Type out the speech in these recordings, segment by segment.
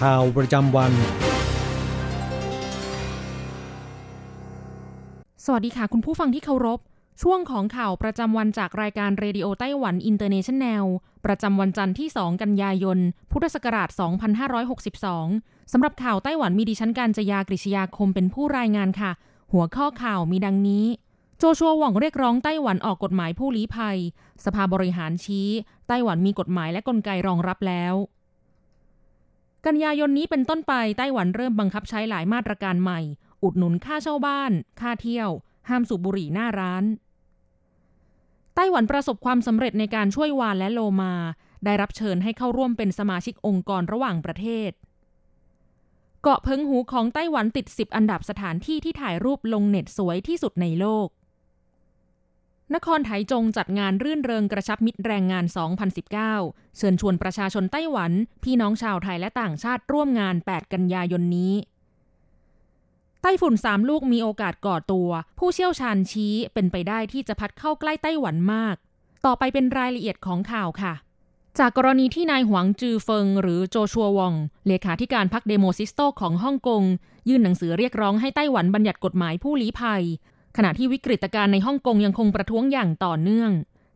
ข่าวประจำวัน สวัสดีค่ะ คุณผู้ฟังที่เคารพ ช่วงของข่าวประจำวันจากรายการ Radio Taiwan International ประจำวันจันทร์ที่ 2 กันยายน พุทธศักราช 2562 สำหรับข่าวไต้หวันมีดิฉันการจยากริชยาคมเป็นผู้รายงานค่ะ หัวข้อข่าวมีดังนี้ โจชัวหว่องเรียกร้องไต้หวันออกกฎหมายผู้ลี้ภัย สภาบริหารชี้ ไต้หวันมีกฎหมายและกลไกรองรับแล้ว กันยายนนี้เป็นต้นไปไต้หวันเริ่มบังคับใช้หลายมาตรการใหม่ อุดหนุนค่าเช่าบ้าน ค่าเที่ยว ห้ามสูบบุหรี่หน้าร้าน ไต้หวันประสบความสำเร็จในการช่วยวานและโลมา ได้รับเชิญให้เข้าร่วมเป็นสมาชิกองค์กรระหว่างประเทศ เกาะเพิงหูของไต้หวันติด 10 อันดับสถานที่ที่ถ่ายรูปลงเน็ตสวยที่สุดในโลก นครไถจงจัดงานรื่นเริงกระชับมิตรแรงงาน 2019 เชิญชวนประชาชนไต้หวัน พี่น้องชาวไทยและต่างชาติร่วมงาน 8 กันยายนนี้ ไต้ฝุ่น 3 ลูกมีโอกาสก่อตัว ผู้เชี่ยวชาญชี้เป็นไปได้ที่จะพัดเข้าใกล้ไต้หวันมาก ต่อไปเป็นรายละเอียดของข่าวค่ะ จากกรณีที่นายหวงจือเฟิง หรือโจชัววอง เลขาธิการพรรคเดโมซิสโตของฮ่องกง ยื่นหนังสือเรียกร้องให้ไต้หวันบัญญัติกฎหมายผู้ลี้ภัย ขณะที่วิกฤตการณ์ในฮ่องกงยังคงประท้วงอย่างต่อเนื่อง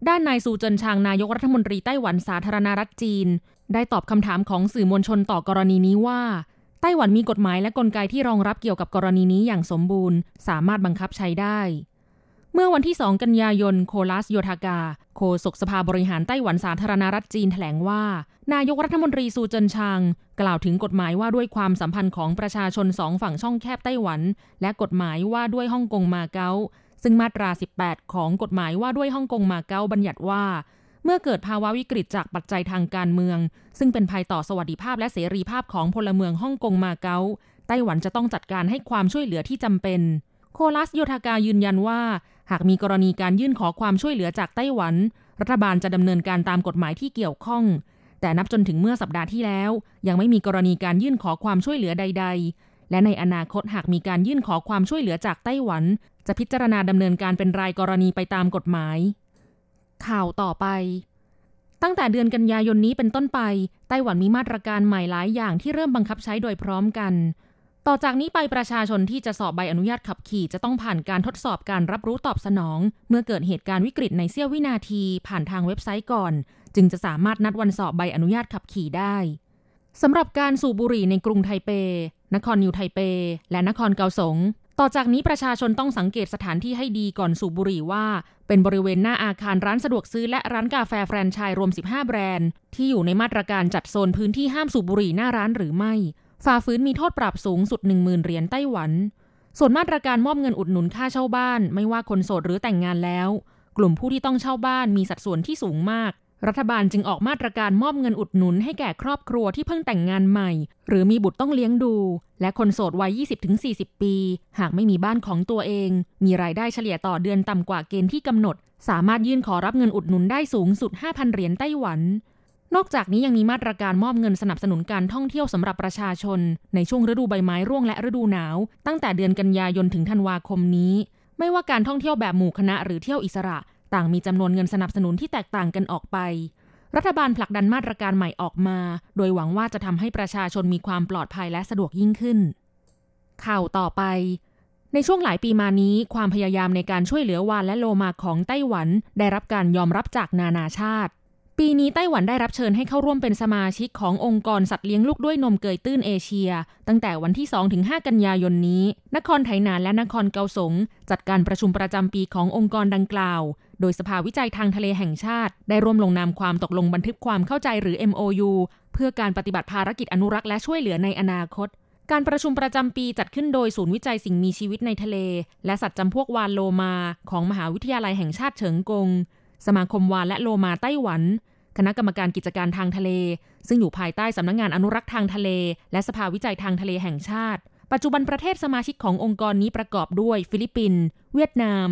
ด้านนายซูเจินชางนายกรัฐมนตรีไต้หวันสาธารณรัฐจีน ได้ตอบคำถามของสื่อมวลชนต่อกรณีนี้ว่า ไต้หวันมีกฎหมายและกลไกที่รองรับเกี่ยวกับกรณีนี้อย่างสมบูรณ์ สามารถบังคับใช้ได้ เมื่อวันที่ 2 กันยายน โคลัสโยทากาโฆษกสภาบริหารไต้หวันสาธารณรัฐจีนแถลงว่า นายกรัฐมนตรีซูเจินชาง กล่าวถึงกฎหมายว่าด้วยความสัมพันธ์ของประชาชนสองฝั่งช่องแคบไต้หวัน และกฎหมายว่าด้วยฮ่องกงมาเก๊าซึ่งมาตรา 18 ของกฎหมายว่าด้วยฮ่องกงมาเก๊าบัญญัติว่า เมื่อเกิดภาวะวิกฤตจากปัจจัยทางการเมือง ซึ่งเป็นภัยต่อสวัสดิภาพและเสรีภาพของพลเมืองฮ่องกงมาเก๊าไต้หวันจะต้องจัดการให้ความช่วยเหลือที่จำเป็น โคลัสโยธากายืนยันว่า หากมีกรณีการยื่นขอความช่วยเหลือจากไต้หวัน รัฐบาลจะดำเนินการตามกฎหมายที่เกี่ยวข้อง แต่นับจนถึงเมื่อสัปดาห์ที่แล้ว ยังไม่มีกรณีการยื่นขอความช่วยเหลือใด ๆ และในอนาคตหากมีการยื่นขอความช่วยเหลือจากไต้หวัน จะพิจารณาดำเนินการเป็นรายกรณีไปตามกฎหมาย ข่าวต่อไป ตั้งแต่เดือนกันยายนนี้เป็นต้นไป ไต้หวันมีมาตรการใหม่หลายอย่างที่เริ่มบังคับใช้โดยพร้อมกัน ต่อจากนี้ไปประชาชนที่จะสอบใบอนุญาตขับขี่จะต้องผ่านการทดสอบการรับรู้ตอบสนอง เมื่อเกิดเหตุการณ์วิกฤตในเสี้ยววินาทีผ่านทางเว็บไซต์ก่อน จึงจะสามารถนัดวันสอบใบอนุญาตขับขี่ได้สำหรับการสูบบุหรี่ในกรุงไทเป นครนิวไทเป และนครเกาสง ต่อจากนี้ประชาชนต้องสังเกตสถานที่ให้ดีก่อนสูบบุหรี่ว่า เป็นบริเวณหน้าอาคารร้านสะดวกซื้อและร้านกาแฟแฟรนไชส์รวม 15 แบรนด์ ที่อยู่ในมาตรการจัดโซนพื้นที่ห้ามสูบบุหรี่หน้าร้านหรือไม่ ฝ่าฝืนมีโทษปรับสูงสุด 10,000 เหรียญไต้หวัน ส่วนมาตรการมอบเงินอุดหนุนค่าเช่าบ้าน ไม่ว่าคนโสดหรือแต่งงานแล้ว กลุ่มผู้ที่ต้องเช่าบ้านมีสัดส่วนที่สูงมาก รัฐบาลจึงออกมาตรการมอบเงินอุดหนุนให้แก่ครอบครัวที่เพิ่งแต่งงานใหม่ หรือมีบุตรต้องเลี้ยงดู และคนโสดวัย 20-40 ปี หากไม่มีบ้านของตัวเอง มีรายได้เฉลี่ยต่อเดือนต่ำกว่าเกณฑ์ที่กำหนด สามารถยื่นขอรับเงินอุดหนุนได้สูงสุด 5,000 เหรียญไต้หวัน นอกจากนี้ยังมีมาตรการมอบเงินสนับสนุนการท่องเที่ยวสำหรับประชาชน ในช่วงฤดูใบไม้ร่วงและฤดูหนาว ตั้งแต่เดือนกันยายนถึงธันวาคมนี้ ไม่ว่าการท่องเที่ยวแบบหมู่คณะหรือเที่ยวอิสระ ต่างมีจำนวนเงินสนับสนุนที่แตกต่างกันออกไป รัฐบาลผลักดันมาตรการใหม่ออกมา โดยหวังว่าจะทำให้ประชาชนมีความปลอดภัยและสะดวกยิ่งขึ้น ข่าวต่อไป ในช่วงหลายปีมานี้ ความพยายามในการช่วยเหลือวานและโลมาของไต้หวัน ได้รับการยอมรับจากนานาชาติ ปีปีนี้ไต้หวันได้รับเชิญให้เข้าร่วมเป็นสมาชิกขององค์กรสัตว์เลี้ยงลูกด้วยนมเกยตื้นเอเชีย ตั้งแต่วันที่ 2-5 กันยายนนี้ นครไถหนานและนครเกาสง จัดการประชุมประจำปีขององค์กรดังกล่าว โดยสภาวิจัยทางทะเลแห่งชาติ ได้ร่วมลงนามความตกลงบันทึกความเข้าใจหรือ MOU เพื่อการปฏิบัติภารกิจอนุรักษ์และช่วยเหลือในอนาคตการประชุมประจำปีจัดขึ้นโดยศูนย์วิจัยสิ่งมีชีวิตในทะเล และสัตว์จำพวกวานโลมา ของมหาวิทยาลัยแห่งชาติเฉิงกง สมาคมวานและโลมาไต้หวัน คณะกรรมการกิจการทางทะเล ซึ่งอยู่ภายใต้สำนักงานอนุรักษ์ทางทะเล และสภาวิจัยทางทะเลแห่งชาติ ปัจจุบันประเทศสมาชิกขององค์กรนี้ประกอบด้วย ฟิลิปปินส์เวียดนาม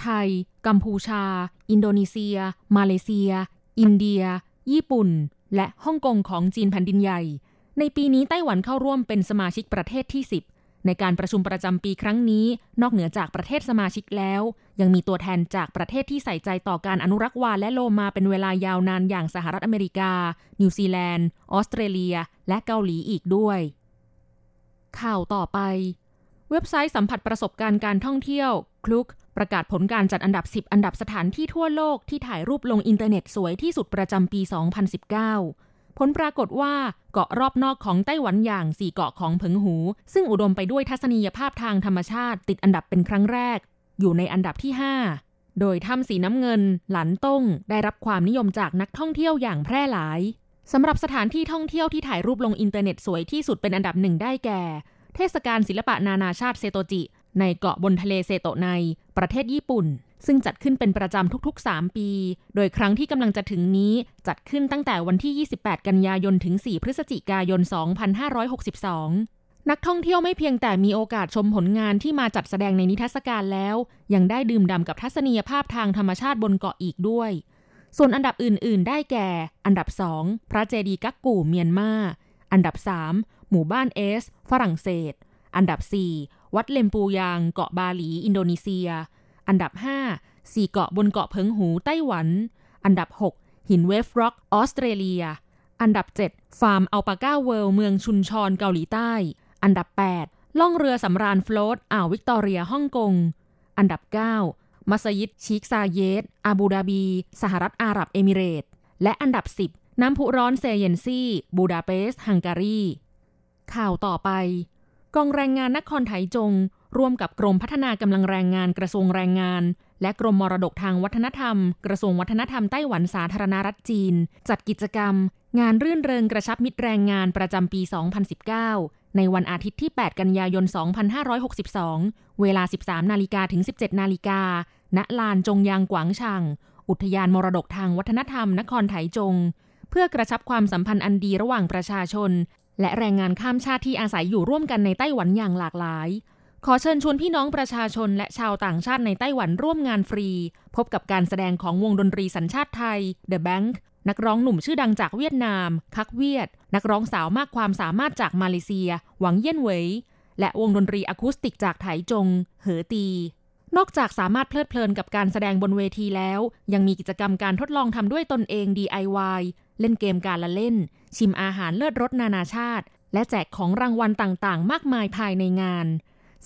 ไทย กัมพูชา อินโดนีเซีย มาเลเซีย อินเดีย ญี่ปุ่น และฮ่องกงของจีนแผ่นดินใหญ่ ในปีนี้ไต้หวันเข้าร่วมเป็นสมาชิกประเทศที่ 10 ในการประชุมประจำปีครั้งนี้ นอกเหนือจากประเทศสมาชิกแล้ว ยังมีตัวแทนจากประเทศที่ใส่ใจต่อการอนุรักษ์วาฬและโลมาเป็นเวลายาวนานอย่างสหรัฐอเมริกา นิวซีแลนด์ ออสเตรเลีย และเกาหลีอีกด้วย ข่าวต่อไป เว็บไซต์สัมผัสประสบการณ์การท่องเที่ยว KLOOK ประกาศผลการจัดอันดับ 10 อันดับสถานที่ทั่วโลกที่ถ่ายรูปลงอินเทอร์เน็ตสวยที่สุดประจำปี 2019 ผลปรากฏว่าเกาะรอบนอกของไต้หวันอย่างสี่เกาะของเผิงหู ซึ่งอุดมไปด้วยทัศนียภาพทางธรรมชาติ ติดอันดับเป็นครั้งแรก อยู่ในอันดับที่ 5 โดยถ้ำสีน้ำเงิน หลันต้ง ได้รับความนิยมจากนักท่องเที่ยวอย่างแพร่หลายสำหรับสถานที่ท่องเที่ยวที่ถ่ายรูปลงอินเทอร์เน็ตสวยที่สุดเป็นอันดับหนึ่งได้แก่ เทศกาลศิลปะนานาชาติเซโตจิ ในเกาะบนทะเลเซโตในประเทศญี่ปุ่น ซึ่งจัดขึ้นเป็นประจำทุกๆ 3 ปี โดยครั้งที่กำลังจะถึงนี้จัดขึ้นตั้งแต่วันที่ 28 กันยายนถึง 4 พฤศจิกายน 2562 นักท่องเที่ยวไม่เพียงแต่มีโอกาสชมผลงานที่มาจัดแสดงในนิทรรศการแล้ว ยังได้ดื่มด่ำกับทัศนียภาพทางธรรมชาติบนเกาะอีกด้วย ส่วนอันดับอื่น ๆ ได้แก่ อันดับ 2 พระเจดีย์กักกู่เมียนมา อันดับ 3 หมู่บ้านเอส ฝรั่งเศส อันดับ 4 วัดเลมปูยาง เกาะบาหลี อินโดนีเซีย อันดับ 5 4 เกาะบนเกาะเผิงหูไต้หวัน อันดับ 6 หิน Wave Rock ออสเตรเลีย อันดับ 7 ฟาร์ม Alpaca World เมืองชุนชอนเกาหลีใต้ อันดับ 8 ล่องเรือสำราญโฟลตอ่าววิกตอเรียฮ่องกง อันดับ 9 มัสยิดชีคซาเยดอาบูดาบี สหรัฐอาหรับเอมิเรต และอันดับ 10 น้ำพุร้อนเซเชนยีบูดาเปสต์ฮังการี ข่าวต่อไป กองแรงงานนครไถจง ร่วมกับกรมพัฒนากำลังแรงงานกระทรวงแรงงาน และกรมมรดกทางวัฒนธรรม กระทรวงวัฒนธรรมไต้หวันสาธารณรัฐจีน จัดกิจกรรม งานรื่นเริงกระชับมิตรแรงงานประจำปี 2019 ในวันอาทิตย์ที่ 8 กันยายน 2562 เวลา 13 นาฬิกาถึง 17 นาฬิกา ณ ลานจงยางกวางช่างอุทยานมรดกทางวัฒนธรรม นครไถจง เพื่อกระชับความสัมพันธ์อันดีระหว่างประชาชน และแรงงานข้ามชาติที่อาศัยอยู่ร่วมกันในไต้หวันอย่างหลากหลาย ขอเชิญชวนพี่น้องประชาชนและชาวต่างชาติในไต้หวันร่วมงานฟรี พบกับการแสดงของวงดนตรีสัญชาติไทย The Bank นักร้องหนุ่มชื่อดังจากเวียดนาม คักเวียด นักร้องสาวมากความสามารถจากมาเลเซีย หวังเย่นเวยและวงดนตรีอะคูสติกจากไถจง เหอตี นอกจากสามารถเพลิดเพลินกับการแสดงบนเวทีแล้ว ยังมีกิจกรรมการทดลองทำด้วยตนเอง DIY เล่นเกมการละเล่น ชิมอาหารเลิศรสนานาชาติ และแจกของรางวัลต่างๆ มากมายภายในงาน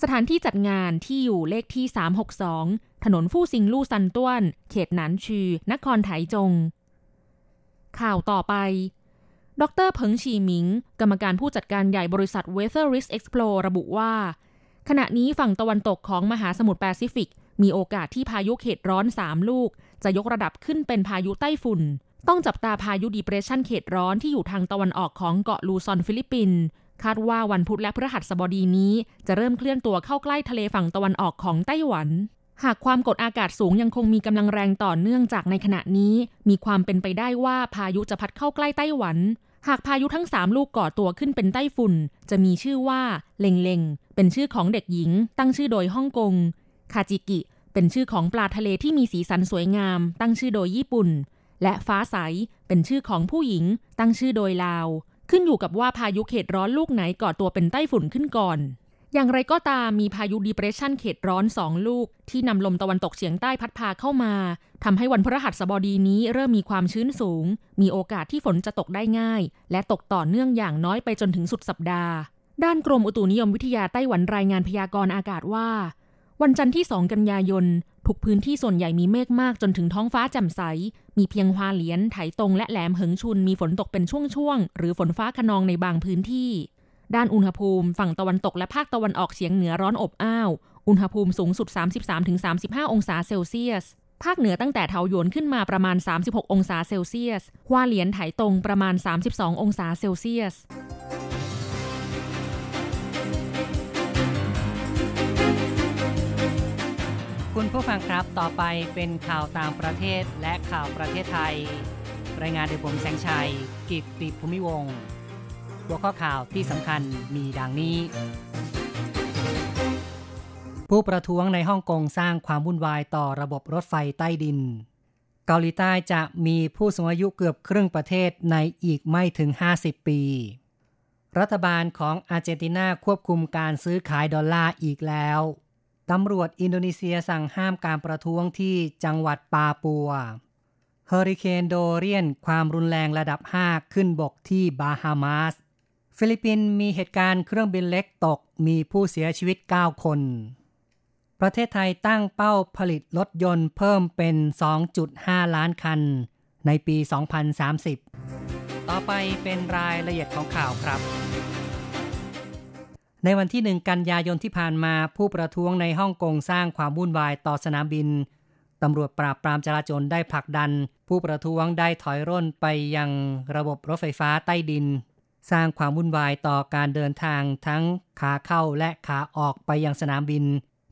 สถานที่จัดงานที่อยู่เลขที่ 362 ถนนฟู่ซิงลู่ซันต้วน เขตหนานชือนครไถจง ข่าวต่อไป ดร.เผิงฉี่หมิง กรรมการผู้จัดการใหญ่บริษัท Weather Risk Explore ระบุว่า ขณะนี้ฝั่งตะวันตกของมหาสมุทรแปซิฟิก มีโอกาสที่พายุเขตร้อน 3 ลูก จะยกระดับขึ้นเป็นพายุไต้ฝุ่น ต้องจับตาพายุดีเพรสชันเขตร้อนที่อยู่ทางตะวันออกของเกาะลูซอนฟิลิปปินส์ คาดว่าวันพุธและพฤหัสบดีนี้ จะเริ่มเคลื่อนตัวเข้าใกล้ทะเลฝั่งตะวันออกของไต้หวัน หากความกดอากาศสูงยังคงมีกำลังแรงต่อเนื่องจากในขณะนี้ มีความเป็นไปได้ว่าพายุจะพัดเข้าใกล้ไต้หวัน หากพายุทั้งสามลูกก่อตัวขึ้นเป็นไต้ฝุ่น จะมีชื่อว่าเลงเลงเป็นชื่อของเด็กหญิง ตั้งชื่อโดยฮ่องกงคาจิกิ เป็นชื่อของปลาทะเลที่มีสีสันสวยงาม ตั้งชื่อโดยญี่ปุ่น และฟ้าใสเป็นชื่อของผู้หญิง ตั้งชื่อโดยลาว ขึ้นอยู่กับว่าพายุเขตร้อนลูกไหนก่อตัวเป็นไต้ฝุ่นขึ้นก่อน อย่างไรก็ตามมีพายุดีเพรสชันเขตร้อนสองลูก ที่นำลมตะวันตกเฉียงใต้พัดพาเข้ามาทำให้วันพฤหัสบดีนี้เริ่มมีความชื้นสูง มีโอกาสที่ฝนจะตกได้ง่าย และตกต่อเนื่องอย่างน้อยไปจนถึงสุดสัปดาห์ ด้านกรมอุตุนิยมวิทยาไต้หวันรายงานพยากรณ์อากาศว่า วันจันทร์ที่ 2 กันยายนทุกพื้นที่ส่วนใหญ่มีเมฆมากจนถึงท้องฟ้าแจ่มใส มีเพียงฮวาเหลียน ไถตรงและแหลมเหิงชุนมีฝนตกเป็นช่วงๆ หรือฝนฟ้าขนองในบางพื้นที่ ด้านอุณหภูมิ ฝั่งตะวันตกและภาคตะวันออกเฉียงเหนือร้อนอบอ้าว อุณหภูมิสูงสุด 33-35 องศาเซลเซียส ภาคเหนือตั้งแต่เทาหยวนขึ้นมาประมาณ 36 องศาเซลเซียสฮวาเหลียนไถตรงประมาณ 32 องศาเซลเซียส คุณผู้ฟังครับต่อไปเป็นข่าวต่างประเทศและข่าวประเทศไทย รายงานโดยผมแสงชัย กิตติภูมิวงหัวข้อข่าวที่สำคัญมีดังนี้ ผู้ประท้วงในฮ่องกงสร้างความวุ่นวายต่อระบบรถไฟใต้ดิน เกาหลีใต้จะมีผู้สูงอายุเกือบครึ่งประเทศในอีกไม่ถึง 50 ปี รัฐบาลของอาร์เจนตินาควบคุมการซื้อขายดอลลาร์อีกแล้ว ตำรวจอินโดนีเซียสั่งห้ามการประท้วงที่จังหวัดปาปัวเฮอริเคนโดเรียนความรุนแรงระดับ 5 ขึ้นบกที่บาฮามาส ฟิลิปปินส์มีเหตุการณ์เครื่องบินเล็กตกมีผู้เสียชีวิต 9 คน ประเทศไทยตั้งเป้าผลิตรถยนต์เพิ่มเป็น 2.5 ล้านคัน ในปี 2030 ต่อไปเป็นรายละเอียดของข่าวครับ ในวันที่หนึ่งกันยายนที่ผ่านมาผู้ประท้วงในฮ่องกงสร้างความวุ่นวายต่อสนามบิน ตำรวจปราบปรามจราจรได้ผลักดัน ผู้ประท้วงได้ถอยร่นไปยังระบบรถไฟฟ้าใต้ดิน สร้างความวุ่นวายต่อการเดินทางทั้งขาเข้าและขาออกไปยังสนามบิน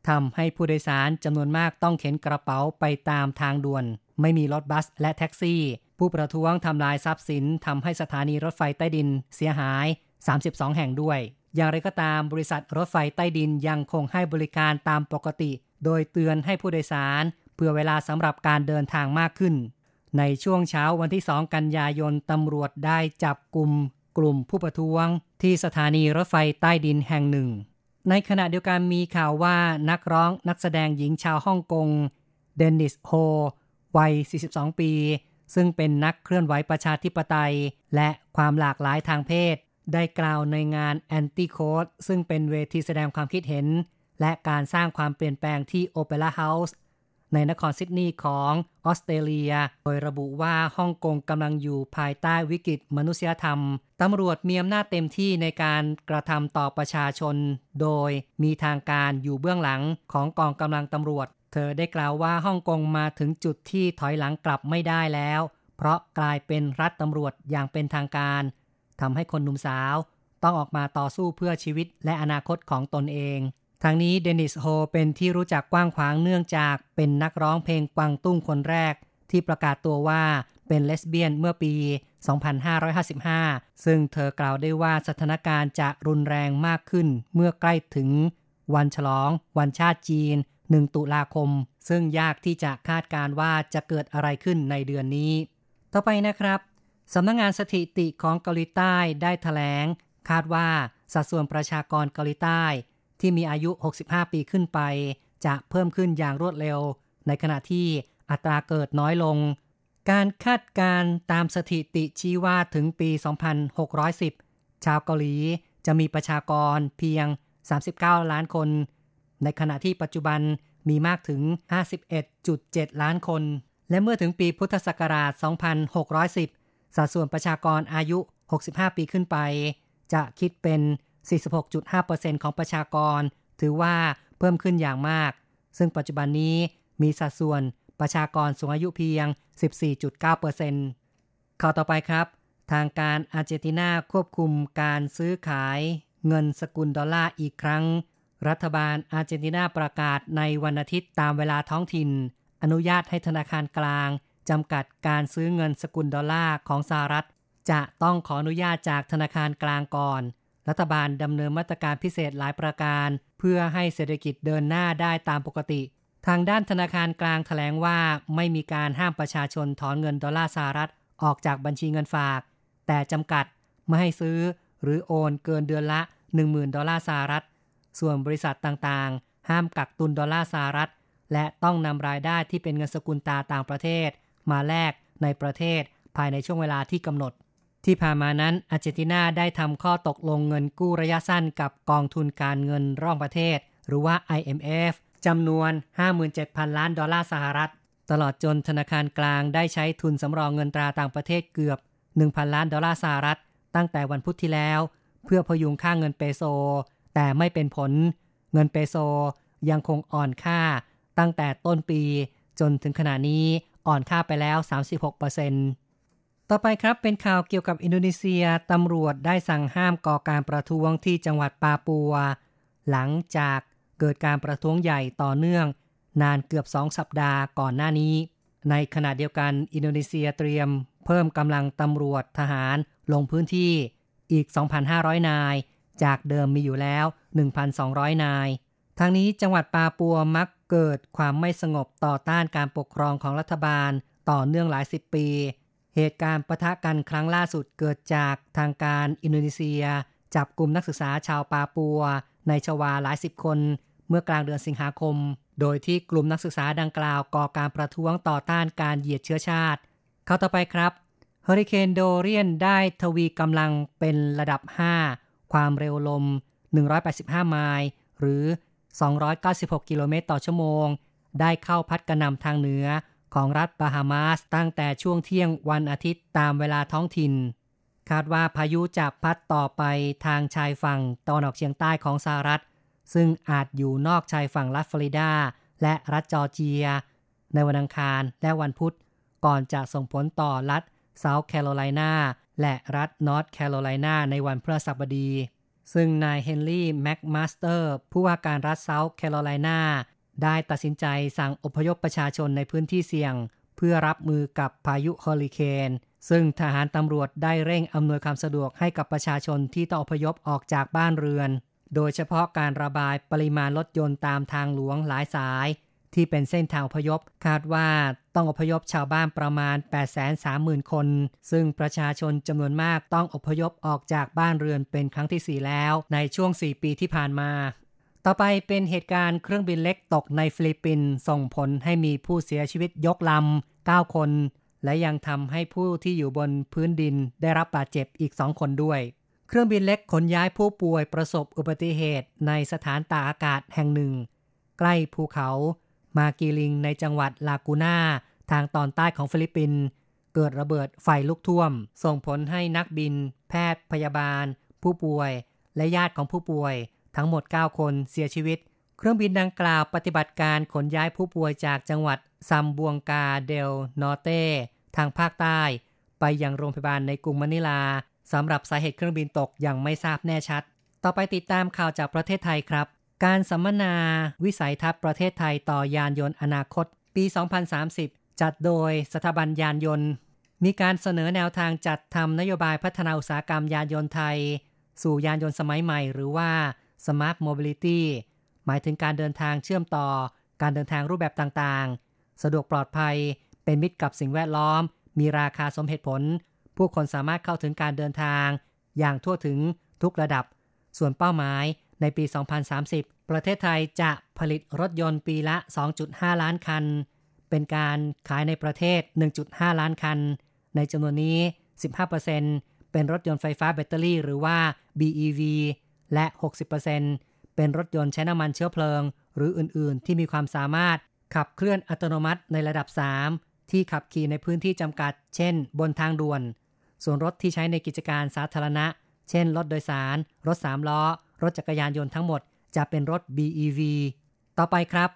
ทำให้ผู้โดยสารจำนวนมากต้องเข็นกระเป๋าไปตามทางด่วน ไม่มีรถบัสและแท็กซี่ ผู้ประท้วงทำลายทรัพย์สินทำให้สถานีรถไฟใต้ดินเสียหาย 32 แห่งด้วย อย่างไรก็ตามบริษัทรถไฟใต้ดินยังคงให้บริการตามปกติ โดยเตือนให้ผู้โดยสารเพื่อเวลาสำหรับการเดินทางมากขึ้น ในช่วงเช้าวันที่ 2 กันยายนตำรวจได้จับกลุ่มกลุ่มผู้ประท้วง ที่สถานีรถไฟใต้ดินแห่งหนึ่ง ในขณะเดียวกันมีข่าวว่านักร้องนักแสดงหญิงชาวฮ่องกงเดนนิสโฮวัย 42 ปี ซึ่งเป็นนักเคลื่อนไหวประชาธิปไตย และความหลากหลายทางเพศ ได้กล่าวในงาน Anti Code ซึ่งเป็นเวทีแสดงความคิดเห็น และการสร้างความเปลี่ยนแปลงที่ Opera House ในนครซิดนีย์ของออสเตรเลีย โดยระบุว่าฮ่องกงกำลังอยู่ภายใต้วิกฤตมนุษยธรรม ตำรวจมีอำนาจเต็มที่ในการกระทำต่อประชาชน โดยมีทางการอยู่เบื้องหลังของกองกำลังตำรวจ เธอได้กล่าวว่าฮ่องกงมาถึงจุดที่ถอยหลังกลับไม่ได้แล้ว เพราะกลายเป็นรัฐตำรวจอย่างเป็นทางการ ทำให้คนหนุ่มสาว ต้องออกมาต่อสู้เพื่อชีวิตและอนาคตของตนเองทางนี้เดนิสโฮเป็นที่รู้จักกว้างขวางเนื่องจากเป็นนักร้องเพลงกวางตุ้งคนแรก ที่ประกาศตัวว่าเป็นเลสเบี้ยนเมื่อปี 2555 ซึ่งเธอกล่าวได้ว่าสถานการณ์จะรุนแรงมากขึ้นเมื่อใกล้ถึง วันฉลอง วันชาติจีน 1 ตุลาคม ซึ่งยากที่จะคาดการว่าจะเกิดอะไรขึ้นในเดือนนี้ ต่อไปนะครับ สำนักงงานสถิติของเกาหลีใต้ได้ถแถลง คาดว่าสัดส่วนประชากรเกาหลีใต้ ที่มีอายุ 65 ปีขึ้นไป จะเพิ่มขึ้นอย่างรวดเร็ว ในขณะที่อัตราเกิดน้อยลง การคาดการตามสถิติชี้ว่าถึงปี 2610 ชาวเกาหลีจะมีประชากรเพียง 39 ล้านคน ในขณะที่ปัจจุบันมีมากถึง 51.7 ล้านคน และเมื่อถึงปีพุทธศักราช 2610 สัดส่วนประชากรอายุ 65 ปีขึ้นไป จะคิดเป็น 46.5%ของประชากร ถือว่าเพิ่มขึ้นอย่างมาก ซึ่งปัจจุบันนี้มีสัดส่วนประชากรสูงอายุเพียง 14.9%ข่าวต่อไปครับ ทางการอาร์เจนตินาควบคุมการซื้อขายเงินสกุลดอลลาร์อีกครั้ง รัฐบาลอาร์เจนตินาประกาศในวันอาทิตย์ตามเวลาท้องถิ่น อนุญาตให้ธนาคารกลาง จำกัดการซื้อเงินสกุลดอลลาร์ของสหรัฐ จะต้องขออนุญาตจากธนาคารกลางก่อน รัฐบาลดำเนินมาตรการพิเศษหลายประการ เพื่อให้เศรษฐกิจเดินหน้าได้ตามปกติ ทางด้านธนาคารกลางแถลงว่าไม่มีการห้ามประชาชนถอนเงินดอลลาร์สหรัฐออกจากบัญชีเงินฝาก แต่จำกัดไม่ให้ซื้อหรือโอนเกินเดือนละ 10,000 ดอลลาร์สหรัฐ ส่วนบริษัทต่างๆ ห้ามกักตุนดอลลาร์สหรัฐ และต้องนำรายได้ที่เป็นเงินสกุลตาต่างประเทศ มาแลกในประเทศภายในช่วงเวลาที่กำหนด ที่ผ่านมานั้นอาร์เจนตินาได้ทำข้อตกลงเงินกู้ระยะสั้นกับกองทุนการเงินระหว่างประเทศ หรือว่า IMF จำนวน 57,000 ล้านดอลลาร์สหรัฐ ตลอดจนธนาคารกลางได้ใช้ทุนสำรองเงินตราต่างประเทศเกือบ 1,000 ล้านดอลลาร์สหรัฐ ตั้งแต่วันพุธที่แล้ว เพื่อพยุงค่าเงินเปโซ แต่ไม่เป็นผล เงินเปโซยังคงอ่อนค่าตั้งแต่ต้นปีจนถึงขณะนี้ อ่อนค่าไปแล้ว 36%ต่อไปครับเป็นข่าวเกี่ยวกับอินโดนีเซียตำรวจได้สั่งห้ามก่อการประท้วงที่จังหวัดปาปัว หลังจากเกิดการประท้วงใหญ่ต่อเนื่อง นานเกือบสองสัปดาห์ก่อนหน้านี้ ในขณะเดียวกันอินโดนีเซียเตรียม เพิ่มกำลังตำรวจทหารลงพื้นที่อีก 2,500 นาย จากเดิมมีอยู่แล้ว 1,200 นาย ทางนี้จังหวัดปาปัวมัก เกิดความไม่สงบต่อต้านการปกครองของรัฐบาลต่อเนื่องหลายสิบปี เหตุการณ์ปะทะกันครั้งล่าสุดเกิดจากทางการอินโดนีเซีย จับกลุ่มนักศึกษาชาวปาปัว ในชวาหลายสิบคน เมื่อกลางเดือนสิงหาคม โดยที่กลุ่มนักศึกษาดังกล่าวก่อการประท้วงต่อต้านการเหยียดเชื้อชาติ เข้าต่อไปครับเฮอริเคนโดเรียนได้ทวีกำลังเป็นระดับ 5 ความเร็วลม 185 ไมล์หรือ 296 กิโลเมตรต่อชั่วโมง ได้เข้าพัดกระนำทางเหนือของรัฐบาฮามาสตั้งแต่ช่วงเที่ยงวันอาทิตย์ตามเวลาท้องถิ่น คาดว่าพายุจะพัดต่อไปทางชายฝั่งตะวันออกเฉียงใต้ของสหรัฐ ซึ่งอาจอยู่นอกชายฝั่งรัฐฟลอริดา และรัฐจอร์เจีย ในวันอังคารและวันพุธ ก่อนจะส่งผลต่อรัฐเซาท์แคโรไลนาและรัฐนอร์ทแคโรไลนาในวันพฤหัสบดี ซึ่งนายเฮนรี่แม็กมาสเตอร์ผู้ว่าการรัฐเซาท์แคโรไลนาได้ตัดสินใจสั่งอพยพประชาชนในพื้นที่เสี่ยง เพื่อรับมือกับพายุเฮอริเคน ซึ่งทหารตำรวจได้เร่งอำนวยความสะดวกให้กับประชาชนที่ต้องอพยพออกจากบ้านเรือน โดยเฉพาะการระบายปริมาณรถยนต์ตามทางหลวงหลายสาย ที่เป็นเส้นทางอพยพคาดว่า ต้องอพยพชาวบ้านประมาณ 830,000 คน ซึ่งประชาชนจำนวนมากต้องอพยพออกจากบ้านเรือนเป็นครั้งที่ 4 แล้ว ในช่วง 4 ปีที่ผ่านมา ต่อไปเป็นเหตุการณ์เครื่องบินเล็กตกในฟิลิปปินส์ส่งผลให้มีผู้เสียชีวิตยกลำำ 9 คน และยังทำให้ผู้ที่อยู่บนพื้นดินได้รับบาดเจ็บอีก 2 คนด้วยเครื่องบินเล็กขนย้ายผู้ป่วยประสบอุบัติเหตุในสถานตากอากาศแห่งหนึ่ง ใกล้ภูเขา มากีลิงในจังหวัดลากูน่า ทางตอนใต้ของฟิลิปปินส์เกิดระเบิดไฟลุกท่วม ส่งผลให้นักบิน แพทย์ พยาบาล ผู้ป่วย และญาติของผู้ป่วย ทั้งหมด 9 คนเสียชีวิต เครื่องบินดังกล่าวปฏิบัติการขนย้ายผู้ป่วยจากจังหวัดซัมบวงกาเดลนอเต้ทางภาคใต้ ไปยังโรงพยาบาลในกรุงมะนิลาสำหรับสาเหตุเครื่องบินตกยังไม่ทราบแน่ชัด ต่อไปติดตามข่าวจากประเทศไทยครับ การสัมมนา วิสัยทัศน์ประเทศไทยต่อยานยนต์อนาคต ปี 2030 จัดโดยสถาบันยานยนต์ มีการเสนอแนวทางจัดทำนโยบายพัฒนาอุตสาหกรรมยานยนต์ไทย สู่ยานยนต์สมัยใหม่ หรือว่า Smart Mobility หมายถึงการเดินทางเชื่อมต่อ การเดินทางรูปแบบต่างๆ สะดวกปลอดภัย เป็นมิตรกับสิ่งแวดล้อม มีราคาสมเหตุผล ผู้คนสามารถเข้าถึงการเดินทาง อย่างทั่วถึงทุกระดับ ส่วนเป้าหมายในปี 2030 ประเทศไทยจะผลิตรถยนต์ปีละ 2.5 ล้านคัน เป็นการขายในประเทศ 1.5 ล้านคัน ในจำนวนนี้ 15%เป็นรถยนต์ไฟฟ้าแบตเตอรี่หรือว่า BEV และ 60%เป็นรถยนต์ใช้น้ำมันเชื้อเพลิง หรืออื่น ๆ ที่มีความสามารถขับเคลื่อนอัตโนมัติในระดับ 3 ที่ขับขี่ในพื้นที่จำกัด เช่น บนทางด่วน ส่วนรถที่ใช้ในกิจการสาธารณะ เช่น รถโดยสาร รถ3ล้อ รถจักรยานยนต์ทั้งหมด จะเป็นรถ BEV ต่อไปครับ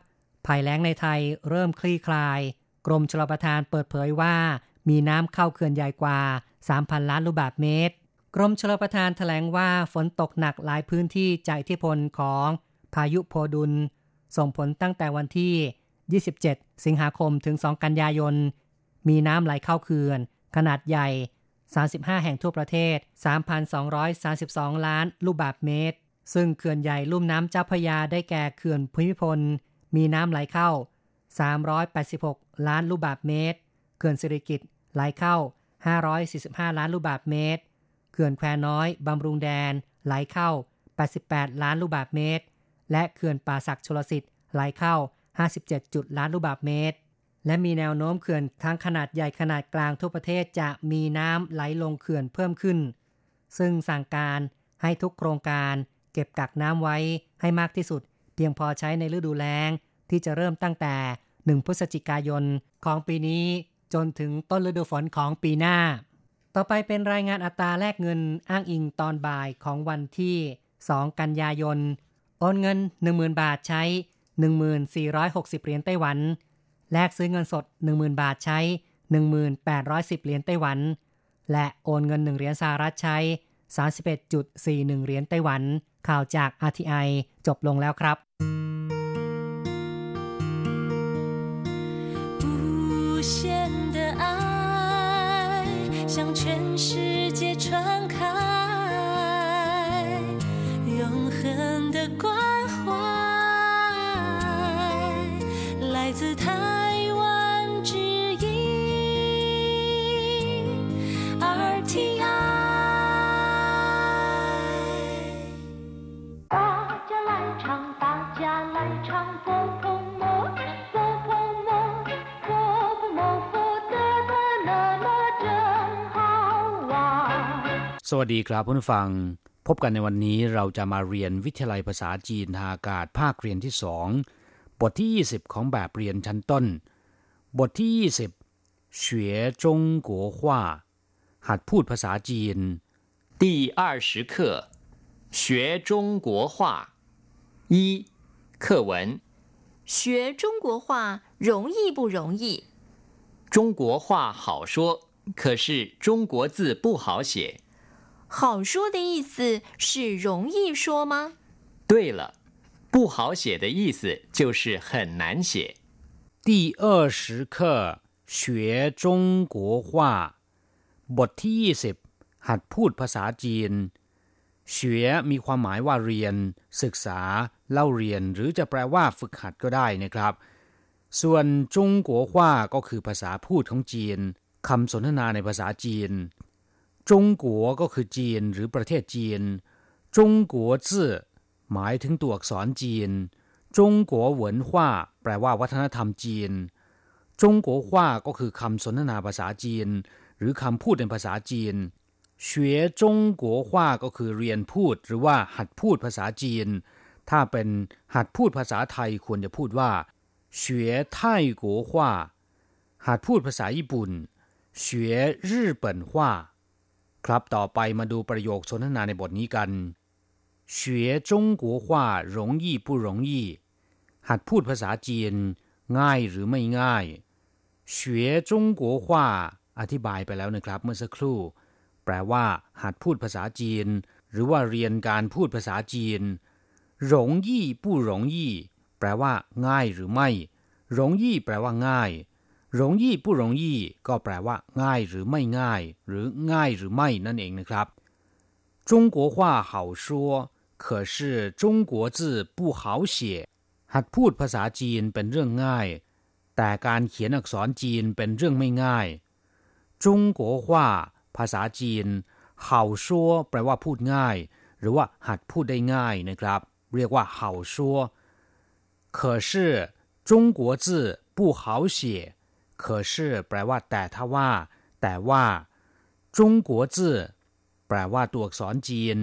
ภัยแล้งในไทยเริ่มคลี่คลาย กรมชลประทานเปิดเผยว่า มีน้ำเข้าเขื่อนใหญ่กว่า 3,000 ล้านลูกบาศก์เมตร กรมชลประทานแถลงว่าฝนตกหนักหลายพื้นที่จากอิทธิพลของพายุโพดุล ส่งผลตั้งแต่วันที่ 27 สิงหาคมถึง 2 กันยายน มีน้ำไหลเข้าเขื่อน ขนาดใหญ่ 35 แห่งทั่วประเทศ 3,232 ล้านลูกบาศก์เมตร ซึ่งเขื่อนใหญ่ลุ่มน้ำเจ้าพยาได้แก่เขื่อนภูมิพล มีน้ำไหลเข้า 386 ล้านลูกบาศก์เมตร เขื่อนสิริกิตไหลเข้า 545 ล้านลูกบาศก์เมตร เขื่อนแควน้อยบำรุงแดนไหลเข้า 88 ล้านลูกบาศก์เมตร และเขื่อนป่าศักชลสิทธิ์ไหลเข้า 57จุดล้านลูกบาศก์เมตร และมีแนวโน้มเขื่อนทั้งขนาดใหญ่ขนาดกลางทั่วประเทศจะมีน้ำไหลลงเขื่อนเพิ่มขึ้น ซึ่งสั่งการให้ทุกโครงการเก็บกักน้ำไว้ให้มากที่สุด พียงพอใช้ในฤดูแล้งที่จะเริ่มตั้งแต่ 1 พฤศจิกายนของปีนี้ จนถึงต้นฤดูฝนของปีหน้า ต่อไปเป็นรายงานอัตราแลกเงินอ้างอิงตอนบ่ายของวันที่ 2 กันยายน โอนเงิน 10,000 บาทใช้ 1460 เหรียญไต้หวัน แลกซื้อเงินสด 10,000 บาทใช้ 1810 เหรียญไต้หวัน และโอนเงิน 1 เหรียญสหรัฐใช้ 31.41 เหรียญไต้หวัน ข่าวจาก RTI จบลงแล้วครับ向全世界传开，永恒的关怀，来自他。 สวัสดีครับผู้ฟัง พบกันในวันนี้เราจะมาเรียนวิทยาลัยภาษาจีนทางอากาศภาคเรียนที่สองบทที่ 20 ของแบบเรียนชั้นต้น บทที่ 20学中国话หัดพูดภาษาจีน第二十课学中国话一课文学中国话容易不容易中国话好说可是中国字不好写 好说的意思是容易说吗？对了，不好写的意思就是很难写。第二十课学中国话บทที่ยี่สิบหัดพูดภาษาจีนเฉวมีความหมายว่าเรียน ศึกษา เล่าเรียน หรือจะแปลว่าฝึกหัดก็ได้นะครับ ส่วนจงกัวว่าก็คือภาษาพูดของจีนคำสนทนาในภาษาจีน จงกัวก็คือจีนหรือประเทศจีน จงกัว字หมายถึงตัวอักษรจีน จงกัวเหวินว่าแปลว่าวัฒนธรรมจีน จงกัวว่าก็คือคำสนทนาภาษาจีน หรือคำพูดในภาษาจีนเฉวยจงกัวว่าก็คือเรียนพูดหรือว่าหัดพูดภาษาจีน ถ้าเป็นหัดพูดภาษาไทยควรจะพูดว่าเฉวยไทยกัวว่าหัดพูดภาษาญี่ปุ่นเฉวยญี่ปุ่นว่า ครับต่อไปมาดูประโยคสนทนาในบทนี้กัน学中国话容易不容易หัดพูดภาษาจีน ง่ายหรือไม่ง่าย学中国话อธิบายไปแล้วนะครับเมื่อสักครู่ แปลว่า หัดพูดภาษาจีน หรือว่าเรียนการพูดภาษาจีน容易不容易แปลว่า ง่ายหรือไม่容易แปลว่าง่าย 容易不容易ก็แปลว่า ง่ายหรือไม่ง่าย หรือง่ายหรือไม่นั่นเองนะครับ中国话好说可是中国字不好写หัดพูดภาษาจีนเป็นเรื่องง่าย แต่การเขียนอักษรจีนเป็นเรื่องไม่ง่าย中国话ภาษาจีนเห่าชัวแปลว่าพูดง่าย หรือว่าหัดพูดได้ง่ายนะครับ เรียกว่าเห่าชัว可是中国字不好写 可是แปลว่าแต่ถ้าว่า แต่ว่าจงกัวจื่อแปลว่าตัวอักษรจีน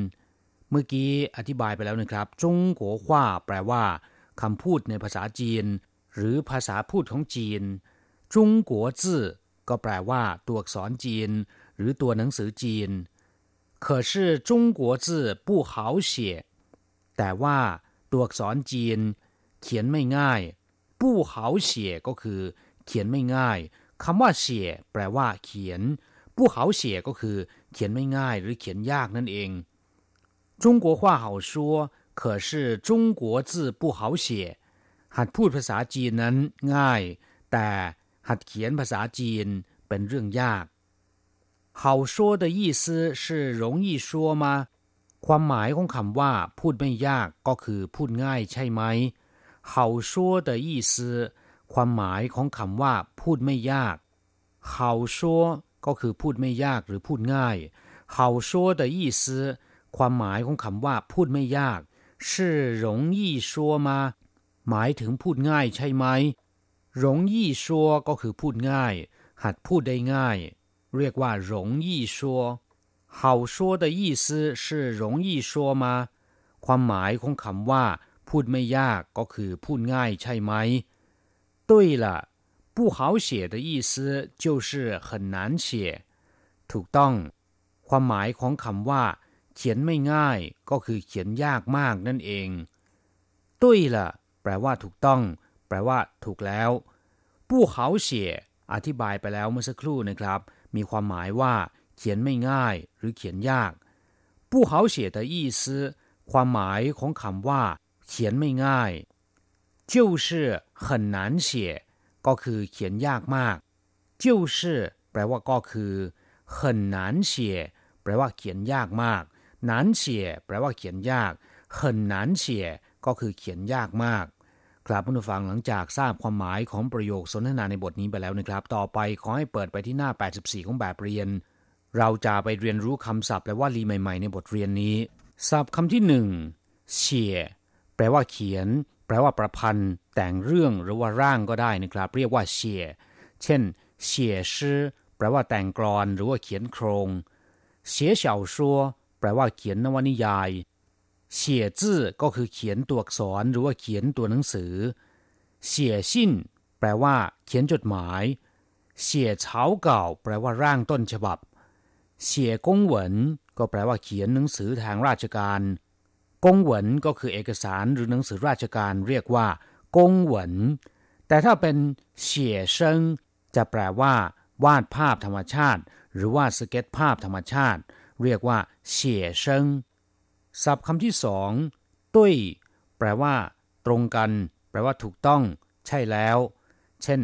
เมื่อกี้อธิบายไปแล้วนะครับจงกัวขว้าแปลว่าคำพูดในภาษาจีน หรือภาษาพูดของจีนจงกัวจื่อก็แปลว่าตัวอักษรจีน หรือตัวหนังสือจีน可是中国字不好写แต่ว่าตัวอักษรจีน เขียนไม่ง่าย不好写ก็คือ เขียนไม่ง่ายคำว่าเสียแปลว่า เขียนผู้เขาเสียก็คือ เขียนไม่ง่าย หรือเขียนยากนั่นเอง中国话好说可是中国字不好写หัดพูดภาษาจีนนั้นง่าย แต่หัดเขียนภาษาจีนเป็นเรื่องยาก好说的意思是容易说吗ความหมายของคำว่า พูดไม่ยากก็คือพูดง่ายใช่ไหม好说的意思 ความหมายของคำว่า พูดไม่ยากเขาชัวก็คือพูดไม่ยากหรือพูดง่ายเขาชัว的意思ความหมายของคำว่า พูดไม่ยาก是容易说吗หมายถึงพูดง่ายใช่ไหม容易说ก็คือพูดง่าย หัดพูดได้ง่าย เรียกว่า容易说好说的意思是容易说吗ความหมายของคำว่า พูดไม่ยากก็คือพูดง่ายใช่ไหม 对了不好写的意思就是很难写ถูกต้อง ความหมายของคำว่า เขียนไม่ง่าย ก็คือเขียนยากมากนั่นเองตุ้ยละแปลว่าถูกต้อง แปลว่า ถูกแล้วผู้เขาเสียอธิบายไปแล้วเมื่อสักครู่นะครับ มีความหมายว่า เขียนไม่ง่าย หรือเขียนยากผู้เขาเสีย的意思ความหมายของคำว่า เขียนไม่ง่าย 就是很难写ก็คือเขียนยากมาก就是แปลว่าก็คือ很难写แปลว่าเขียนยากมาก难写แปลว่าเขียนยาก很难写ก็คือเขียนยากมากครับผู้ฟังหลังจากทราบความหมายของประโยคสนทนาในบทนี้ไปแล้วนะครับ ต่อไปขอให้เปิดไปที่หน้า 84 ของแบบเรียน เราจะไปเรียนรู้คำศัพท์และว่าลีใหม่ๆในบทเรียนนี้ ศัพท์คำที่หนึ่งเฉียแปลว่าเขียน แปลว่าประพันธ์แต่งเรื่องหรือว่าร่างก็ได้นะครับ เรียกว่าเฉียเช่นเฉียชื่อแปลว่าแต่งกรอนหรือว่าเขียนโครงเฉียเฉาชัวแปลว่าเขียนนวนิยายเฉียจื่อก็คือเขียนตัวอักษรหรือว่าเขียนตัวหนังสือเฉียชินแปลว่า เขียนจดหมายเฉียเฉาเก่า แปลว่าร่างต้นฉบับเฉียกงเหวินก็แปลว่าเขียนหนังสือทางราชการ กงเหวินก็คือเอกสารหรือหนังสือราชการเรียกว่ากงเหวินแต่ถ้าเป็นเฉียเซิงจะแปลว่า วาดภาพธรรมชาติ หรือว่าสเก็ตภาพธรรมชาติ เรียกว่าเฉียเซิงศัพท์คำที่สองตุ้ยแปลว่า ตรงกัน แปลว่าถูกต้อง ใช่แล้ว เช่น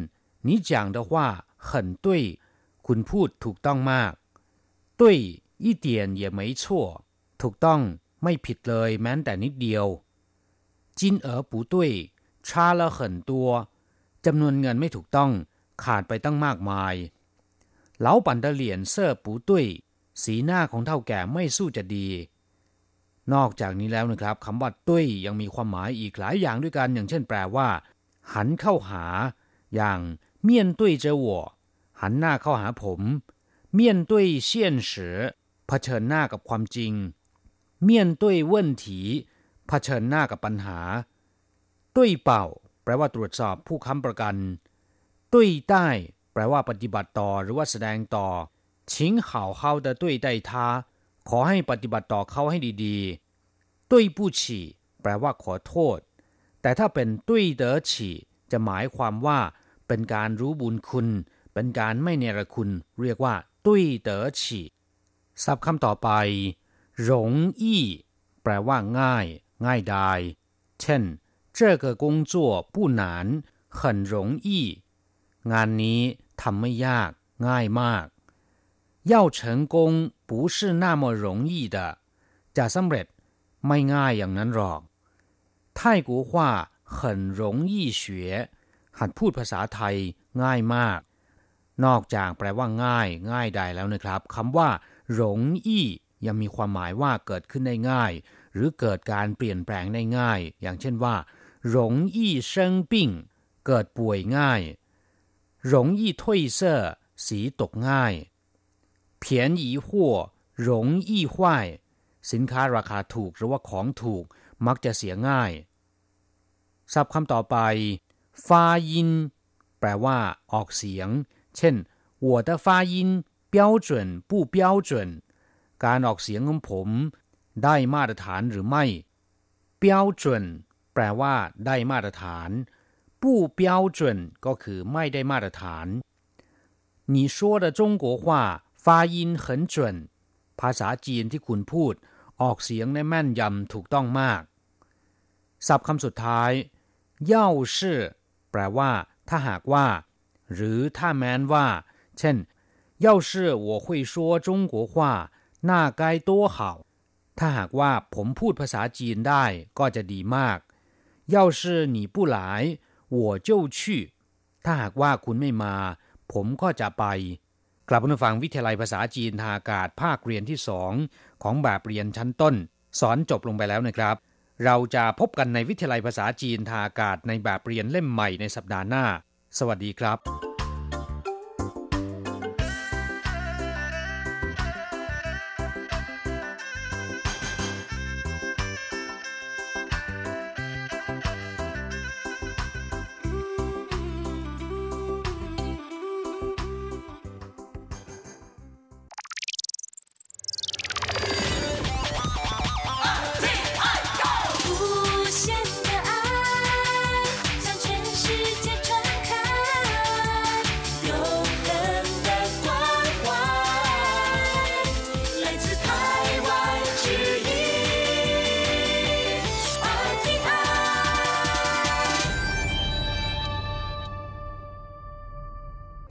你讲的话很对คุณพูดถูกต้องมาก对一点也没错ถูกต้อง ไม่ผิดเลยแม้แต่นิดเดียวจินเอ๋อปู่ตุ้ยชาละเขินตัวจำนวนเงินไม่ถูกต้องขาดไปตั้งมากมายเหลาปันตะเหลียนเซอร์ปูตุ้ยสีหน้าของเท่าแก่ไม่สู้จะดี นอกจากนี้แล้วนะครับคำว่าตุ้ยยังมีความหมายอีกหลายอย่างด้วยกันอย่างเช่นแปลว่า หันเข้าหา อย่างเมียนตุ้ยเจอหัวหันหน้าเข้าหาผม เมียนตุ้ยเชียนเสือเผชิญหน้ากับความจริง เมียนด้ยเว่นถีเผชิญหน้ากับปัญหาตุ้ยเป่า แปลว่าตรวจสอบผู้ค้ำประกันตุ้ยใต้ แปลว่าปฏิบัติต่อหรือว่าแสดงต่อชิงเข่าเข้าแตตุ้ยใต้ทาขอให้ปฏิบัติต่อเขาให้ดีๆตุ้ยผู้ฉี่แปลว่าขอโทษ แต่ถ้าเป็นตุ้ยเด๋อฉี่จะหมายความว่า เป็นการรู้บุญคุณ เป็นการไม่เนรคุณ เรียกว่า ตุ้ยเต๋อฉี่ศับคำต่อไป หลงอี้แปลว่าง่าย ง่ายดายเช่น这个工作不难很容易งานนี้ทำไม่ยาก ง่ายมาก要成功不是那么容易的จะสำเร็จไม่ง่ายอย่างนั้นหรอก泰国话很容易学หัดพูดภาษาไทยง่ายมาก นอกจากแปลว่าง่าย ง่ายได้แล้วนะครับคำว่าหลงอี้ ยังมีความหมายว่าเกิดขึ้นได้ง่าย หรือเกิดการเปลี่ยนแปลงได้ง่าย อย่างเช่นว่าหลงอี้เซิงปิ้งเกิดป่วยง่ายหลงอี้ถ้วยเซ่อสีตกง่าย便宜货容易坏สินค้าราคาถูกหรือว่าของถูก มักจะเสียง่ายศัพท์คำต่อไปฟายินแปลว่า ออกเสียง เช่น我的发音标准不标准 การออกเสียงของผม ได้มาตรฐานหรือไม่标准แปลว่า ได้มาตรฐาน不标准ก็คือไม่ได้มาตรฐาน你说的中国话ฟายินเหินจวนภาษาจีนที่คุณพูด ออกเสียงในแม่นยำถูกต้องมาก ศัพท์คำสุดท้ายเย่าชื่อแปลว่า ถ้าหากว่า หรือถ้าแม้นว่า เช่น要是我会说中国话 那该多好ถ้าหากว่าผมพูดภาษาจีนได้ก็จะดีมาก要是你不来我就去ถ้าหากว่าคุณไม่มา ผมก็จะไปกลับมาฟังวิทยาลัยภาษาจีนทางอากาศภาคเรียนที่สองของแบบเรียนชั้นต้น สอนจบลงไปแล้วนะครับ เราจะพบกันในวิทยาลัยภาษาจีนทางอากาศในแบบเรียนเล่มใหม่ในสัปดาห์หน้า สวัสดีครับ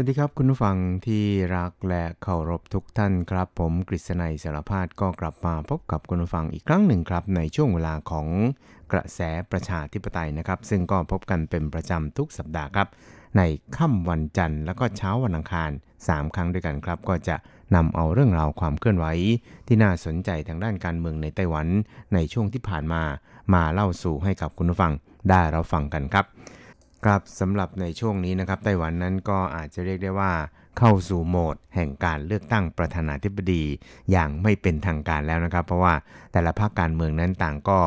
สวัสดีครับคุณผู้ฟังที่รักและเคารพทุกท่านครับ ผมกฤษณัยสารพาดก็กลับมาพบกับคุณผู้ฟังอีกครั้งหนึ่งครับ ในช่วงเวลาของกระแสประชาธิปไตยนะครับ ซึ่งก็พบกันเป็นประจำทุกสัปดาห์ครับ ในค่ำวันจันทร์แล้วก็เช้าวันอังคาร 3 ครั้งด้วยกันครับ ก็จะนำเอาเรื่องราวความเคลื่อนไหวที่น่าสนใจทางด้านการเมืองในไต้หวัน ในช่วงที่ผ่านมา มาเล่าสู่ให้กับคุณผู้ฟังได้เราฟังกันครับ ครับสำหรับในช่วงนี้นะครับไต้หวันนั้นก็อาจจะเรียกได้ว่า เข้าสู่โหมดแห่งการเลือกตั้งประธานาธิบดีอย่างไม่เป็นทางการแล้วนะครับ เพราะว่าแต่ละพรรคการเมืองนั้นต่างก็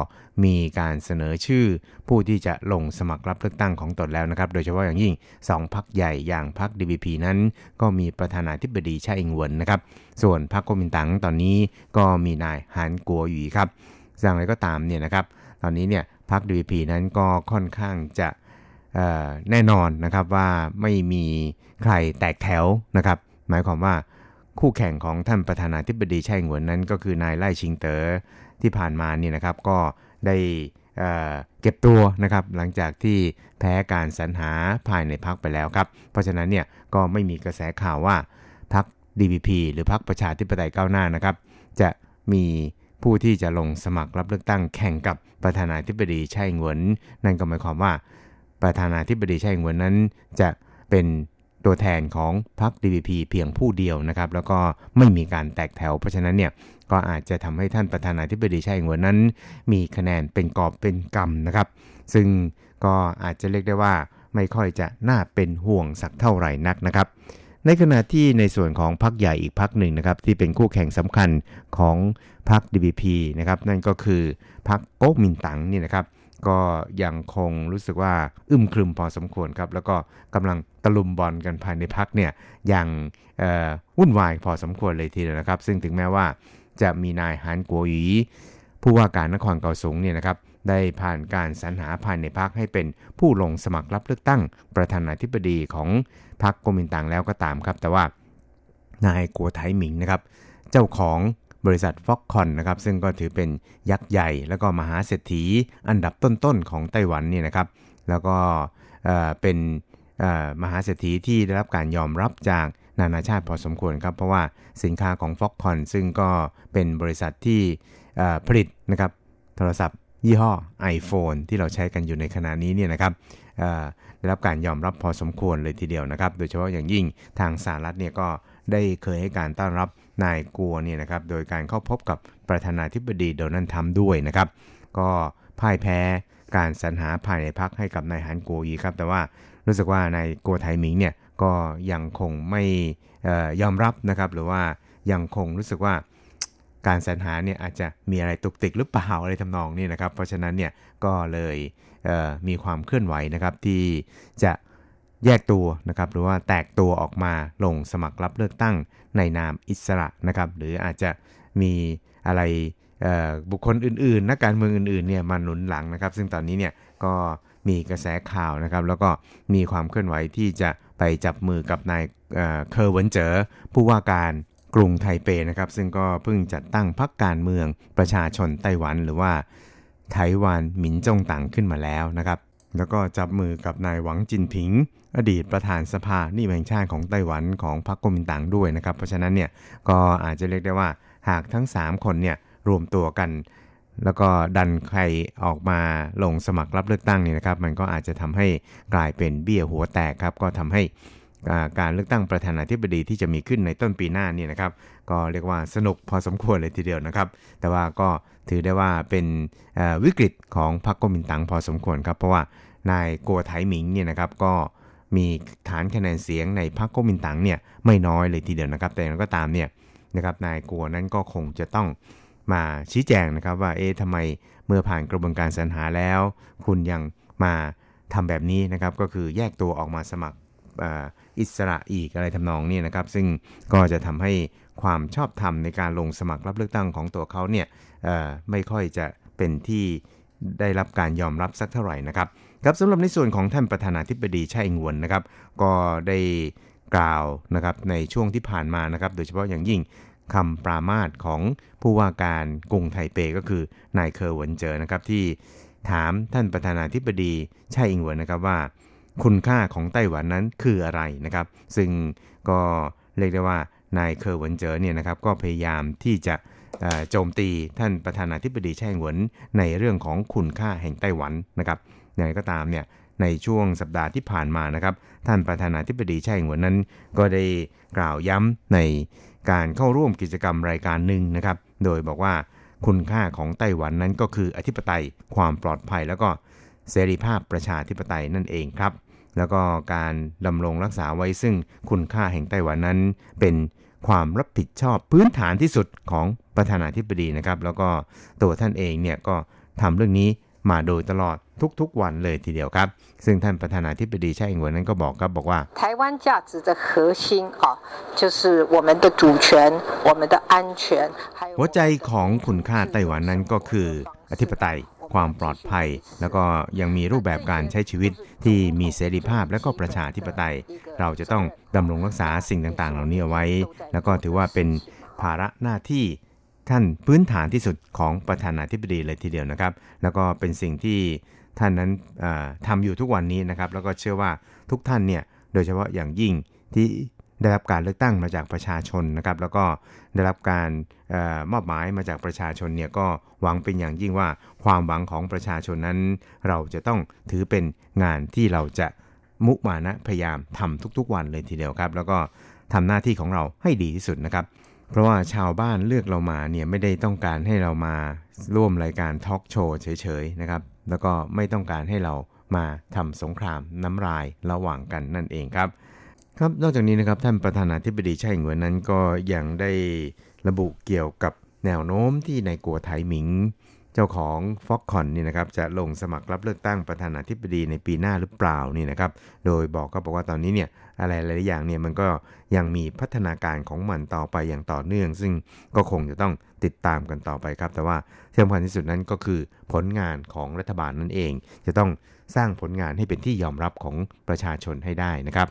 มีการเสนอชื่อ ผู้ที่จะลงสมัครรับเลือกตั้งของตนแล้วนะครับ โดยเฉพาะอย่างยิ่ง 2พรรคใหญ่อย่างพรรค DPP นั้น ก็มีประธานาธิบดีชาอิงเหวินนะครับ ส่วนพรรคก๊กมินตั๋งตอนนี้ก็มีนายหานกัวหยีครับอย่างไรก็ตามเนี่ยนะครับ ตอนนี้เนี่ยพรรค DPP นั้นก็ค่อนข้างจะ แน่นอนนะครับว่าไม่มีใครแตกแถวนะครับ หมายความว่าคู่แข่งของท่านประธานาธิบดีไช่หงวนนั้นก็คือนายไล่ชิงเต๋อที่ผ่านมานี่นะครับก็ได้เก็บตัวนะครับหลังจากที่แพ้การสรรหาภายในพักไปแล้วครับ เพราะฉะนั้นเนี่ยก็ไม่มีกระแสข่าวว่าพัก DPP หรือพักประชาธิปไตยก้าวหน้านะครับ จะมีผู้ที่จะลงสมัครรับเลือกตั้งแข่งกับประธานาธิบดีไช่หงวน นั่นก็หมายความว่า ประธานาธิบดีไช่เหวินนั้น จะเป็นตัวแทนของพรรค DPP เพียงผู้เดียวนะครับ แล้วก็ไม่มีการแตกแถว เพราะฉะนั้นเนี่ยก็อาจจะทำให้ท่านประธานาธิบดีไช่เหวินนั้น มีคะแนนเป็นกอบเป็นกำนะครับ ซึ่งก็อาจจะเรียกได้ว่าไม่ค่อยจะน่าเป็นห่วงสักเท่าไหร่นักนะครับ ในขณะที่ในส่วนของพรรคใหญ่อีกพรรคหนึ่งนะครับ ที่เป็นคู่แข่งสำคัญของพรรค DPP นะครับนั่นก็คือพรรคโก๊กมินตั๋งนี่นะครับ ก็ยังคงรู้สึกว่าอึมครึมพอสมควรครับ แล้วก็กำลังตะลุมบอลกันภายในพักเนี่ยอย่างวุ่นวายพอสมควรเลยทีเดียวนะครับ ซึ่งถึงแม้ว่าจะมีนายฮานกัวหยีผู้ว่าการนครเกาสงเนี่ยนะครับได้ผ่านการสรรหาภายในพักให้เป็นผู้ลงสมัครรับเลือกตั้ง ประธานาธิบดีของพรรคกมินตังแล้วก็ตามครับ แต่ว่านายกัวไทหมิงนะครับ เจ้าของ บริษัทฟ็อกคอนนะครับซึ่งก็ถือเป็นยักษ์ใหญ่ แล้วก็มหาเศรษฐีอันดับต้นๆของไต้หวันนี่นะครับ แล้วก็เป็นมหาเศรษฐีที่ได้รับการยอมรับจากนานาชาติพอสมควรครับ เพราะว่าสินค้าของฟ็อกคอนซึ่งก็เป็นบริษัทที่ผลิตนะครับโทรศัพท์ยี่ห้อ iPhone ที่เราใช้กันอยู่ในขณะนี้เนี่ยนะครับได้รับการยอมรับพอสมควรเลยทีเดียวนะครับ โดยเฉพาะอย่างยิ่งทางสหรัฐเนี่ยก็ ได้เคยให้การต้อนรับนายกัวเนี่ยนะครับโดยการเข้าพบกับประธานาธิบดีโดนัลด์ทรัมป์ด้วยนะครับ ก็พ่ายแพ้การสรรหาภายในพักให้กับนายฮันกัวอีครับ แต่ว่ารู้สึกว่านายกัวไทหมิงเนี่ยก็ยังคงไม่ยอมรับนะครับ หรือว่ายังคงรู้สึกว่าการสรรหาเนี่ยอาจจะมีอะไรตุกติกหรือเปล่าอะไรทำนองนี้นะครับ เพราะฉะนั้นเนี่ยก็เลยเมีความเคลื่อนไหวนะครับที่จะ แยกตัวนะครับหรือว่าแตกตัวออกมาลงสมัครรับเลือกตั้งในนามอิสระนะครับ หรืออาจจะมีอะไรบุคคลอื่นๆ นักการเมืองอื่นๆเนี่ยมาหนุนหลังนะครับ ซึ่งตอนนี้เนี่ยก็มีกระแสข่าวนะครับ แล้วก็มีความเคลื่อนไหวที่จะไปจับมือกับนายเคอร์เวนเจอผู้ว่าการกรุงไทเปนะครับ ซึ่งก็เพิ่งจัดตั้งพรรคการเมืองประชาชนไต้หวันหรือว่าไต้หวันหมินจงตังขึ้นมาแล้วนะครับ แล้วก็จับมือกับนายหวังจินผิง อดีตประธานสภานี่แห่งชาติของไต้หวันของพรรคก๊กมินตั๋งด้วยนะครับ เพราะฉะนั้นเนี่ยก็อาจจะเรียกได้ว่าหากทั้ง 3 คนเนี่ยรวมตัวกัน แล้วก็ดันใครออกมาลงสมัครรับเลือกตั้งนี่นะครับ มันก็อาจจะทำให้กลายเป็นเบี้ยหัวแตกครับก็ทำให้ การเลือกตั้งประธานาธิบดีที่จะมีขึ้นในต้นปีหน้านี่นะครับ ก็เรียกว่าสนุกพอสมควรเลยทีเดียวนะครับ แต่ว่าก็ถือได้ว่าเป็นวิกฤตของพรรคก๊กมินตั๋งพอสมควรครับ เพราะว่านายกัวไถหมิงเนี่ยนะครับก็มีฐานคะแนนเสียงในพรรคก๊กมินตั๋งเนี่ยไม่น้อยเลยทีเดียวนะครับ แต่อย่างไรก็ตามเนี่ยนะครับนายกัวนั้นก็คงจะต้องมาชี้แจงนะครับว่าเอ๊ะทำไมเมื่อผ่านกระบวนการสรรหาแล้ว คุณยังมาทำแบบนี้นะครับก็คือแยกตัวออกมาสมัคร อิสระอีกอะไรทำนองนี้นะครับ ซึ่งก็จะทำให้ความชอบธรรมในการลงสมัครรับเลือกตั้งของตัวเขาเนี่ยไม่ค่อยจะเป็นที่ได้รับการยอมรับสักเท่าไหร่นะครับครับสำหรับในส่วนของท่านประธานาธิบดีช่อิงวนนะครับ ก็ได้กล่าวนะครับในช่วงที่ผ่านมานะครับ โดยเฉพาะอย่างยิ่งคำปรามาสของผู้ว่าการกรุงไทเปก็คือนายเคอร์วนเจอนะครับที่ถามท่านประธานาธิบดีช่อิงหวนนะครับว่า คุณค่าของไต้หวันนั้นคืออะไรนะครับ ซึ่งก็เรียกได้ว่านายเคอร์วนเจอเนี่ยนะครับก็พยายามที่จะโจมตีท่านประธานาธิบดีไช่งหวนในเรื่องของคุณค่าแห่งไต้หวันนะครับอย่างไรก็ตามเนี่ยในช่วงสัปดาห์ที่ผ่านมานะครับ ท่านประธานาธิบดีไช่งหวนนั้น ก็ได้กล่าวย้ำในการเข้าร่วมกิจกรรมรายการหนึ่งนะครับ โดยบอกว่าคุณค่าของไต้หวันนั้นก็คืออธิปไตย ความปลอดภัยแล้วก็เสรีภาพประชาธิปไตยนั่นเองครับ แล้วก็การดำรงรักษาไว้ซึ่งคุณค่าแห่งไต้หวันนั้น เป็นความรับผิดชอบพื้นฐานที่สุดของประธานาธิบดีนะครับ แล้วก็ตัวท่านเองเนี่ยก็ทำเรื่องนี้มาโดยตลอดทุกๆวันเลยทีเดียวครับ ซึ่งท่านประธานาธิบดีไช่อิงหวนนั้นก็บอกครับบอกว่า台湾价值的核心啊就是我们的主权我们的安全หัวใจของคุณค่าไต้หวันนั้นก็คืออธิปไตย ความปลอดภัย แล้วก็ยังมีรูปแบบการใช้ชีวิตที่มีเสรีภาพและก็ประชาธิปไตย เราจะต้องดำรงรักษาสิ่งต่างๆ เหล่านี้เอาไว้ แล้วก็ถือว่าเป็นภาระหน้าที่ท่านพื้นฐานที่สุดของประธานาธิบดีเลยทีเดียวนะครับ แล้วก็เป็นสิ่งที่ท่านนั้นทำอยู่ทุกวันนี้นะครับ แล้วก็เชื่อว่าทุกท่านเนี่ย โดยเฉพาะอย่างยิ่งที่ ได้รับการเลือกตั้งมาจากประชาชนนะครับ แล้วก็ได้รับการออมอบหมายมาจากประชาชนเนี่ยก็หวังเป็นอย่างยิ่งว่าความหวังของประชาชนนั้น เราจะต้องถือเป็นงานที่เราจะมุมานะพยายามทำทุกๆวันเลยทีเดียวครับ แล้วก็ทำหน้าที่ของเราให้ดีที่สุดนะครับ เพราะว่าชาวบ้านเลือกเรามาเนี่ยไม่ได้ต้องการให้เรามาร่วมรายการทอล์กโชว์เฉยๆนะครับ แล้วก็ไม่ต้องการให้เรามาทำสงครามน้ำลายระหว่างกันนั่นเองครับ ครับนอกจากนี้นะครับท่านประธานาธิบดีไช่เหงวนนั้นก็ยังได้ระบุเกี่ยวกับแนวโน้มที่ในกัวไทหมิง เจ้าของฟ็อกคอนนี่นะครับจะลงสมัครรับเลือกตั้งประธานาธิบดีในปีหน้าหรือเปล่านี่นะครับโดยบอกก็บอกว่าตอนนี้เนี่ยอะไรหลายอย่างเนี่ยมันก็ยังมีพัฒนาการของมันต่อไปอย่างต่อเนื่อง ซึ่งก็คงจะต้องติดตามกันต่อไปครับ แต่ว่าที่สำคัญที่สุดนั้นก็คือผลงานของรัฐบาลนั่นเอง จะต้องสร้างผลงานให้เป็นที่ยอมรับของประชาชนให้ได้นะครับ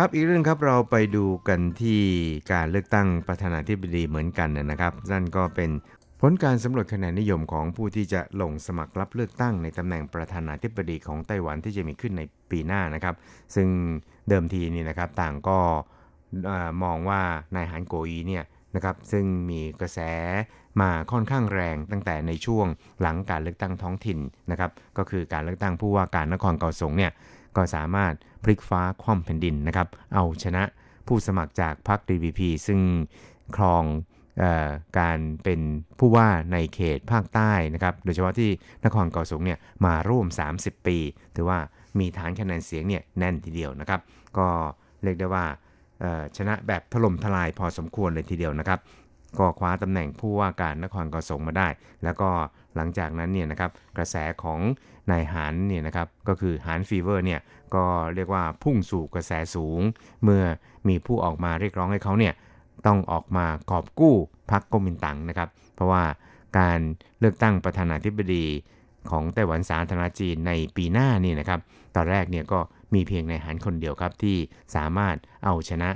ครับอีกเรื่องครับเราไปดูกันที่การเลือกตั้งประธานาธิบดีเหมือนกันนะครับนั่นก็เป็นผลการสำรวจคะแนนนิยมของผู้ที่จะลงสมัครรับเลือกตั้งในตำแหน่งประธานาธิบดีของไต้หวันที่จะมีขึ้นในปีหน้านะครับ ซึ่งเดิมทีนี่นะครับต่างก็มองว่านายฮันโกอีเนี่ยนะครับซึ่งมีกระแสมาค่อนข้างแรงตั้งแต่ในช่วงหลังการเลือกตั้งท้องถิ่นนะครับก็คือการเลือกตั้งผู้ว่าการนครเกาสงเนี่ย ก็สามารถพลิกฟ้าคว่ำแผ่นดินนะครับ เอาชนะผู้สมัครจากพรรค DVP ซึ่งครองออการเป็นผู้ว่าในเขตภาคใต้นะครับ โดยเฉพาะที่นครเกาสงเนี่ยมาร่วม 30 ปี ถือว่ามีฐานคะแนนเสียงเนี่ยแน่นทีเดียวนะครับ ก็เรียกได้ว่าชนะแบบถล่มทลายพอสมควรเลยทีเดียวนะครับ ก็คว้าตำแหน่งผู้ว่าการนครกสงมาได้ แล้วก็หลังจากนั้นเนี่ยนะครับกระแสของนายหานเนี่ยนะครับก็คือหานฟีเวอร์เนี่ยก็เรียกว่าพุ่งสู่กระแสสูง เมื่อมีผู้ออกมาเรียกร้องให้เขาเนี่ยต้องออกมากอบกู้พรรคก๊กมินตั๋งนะครับ เพราะว่าการเลือกตั้งประธานาธิบดีของไต้หวันสาธารณจีนในปีหน้านี่นะครับ ตอนแรกเนี่ยก็มีเพียงนายหานคนเดียวครับที่สามารถเอาชนะ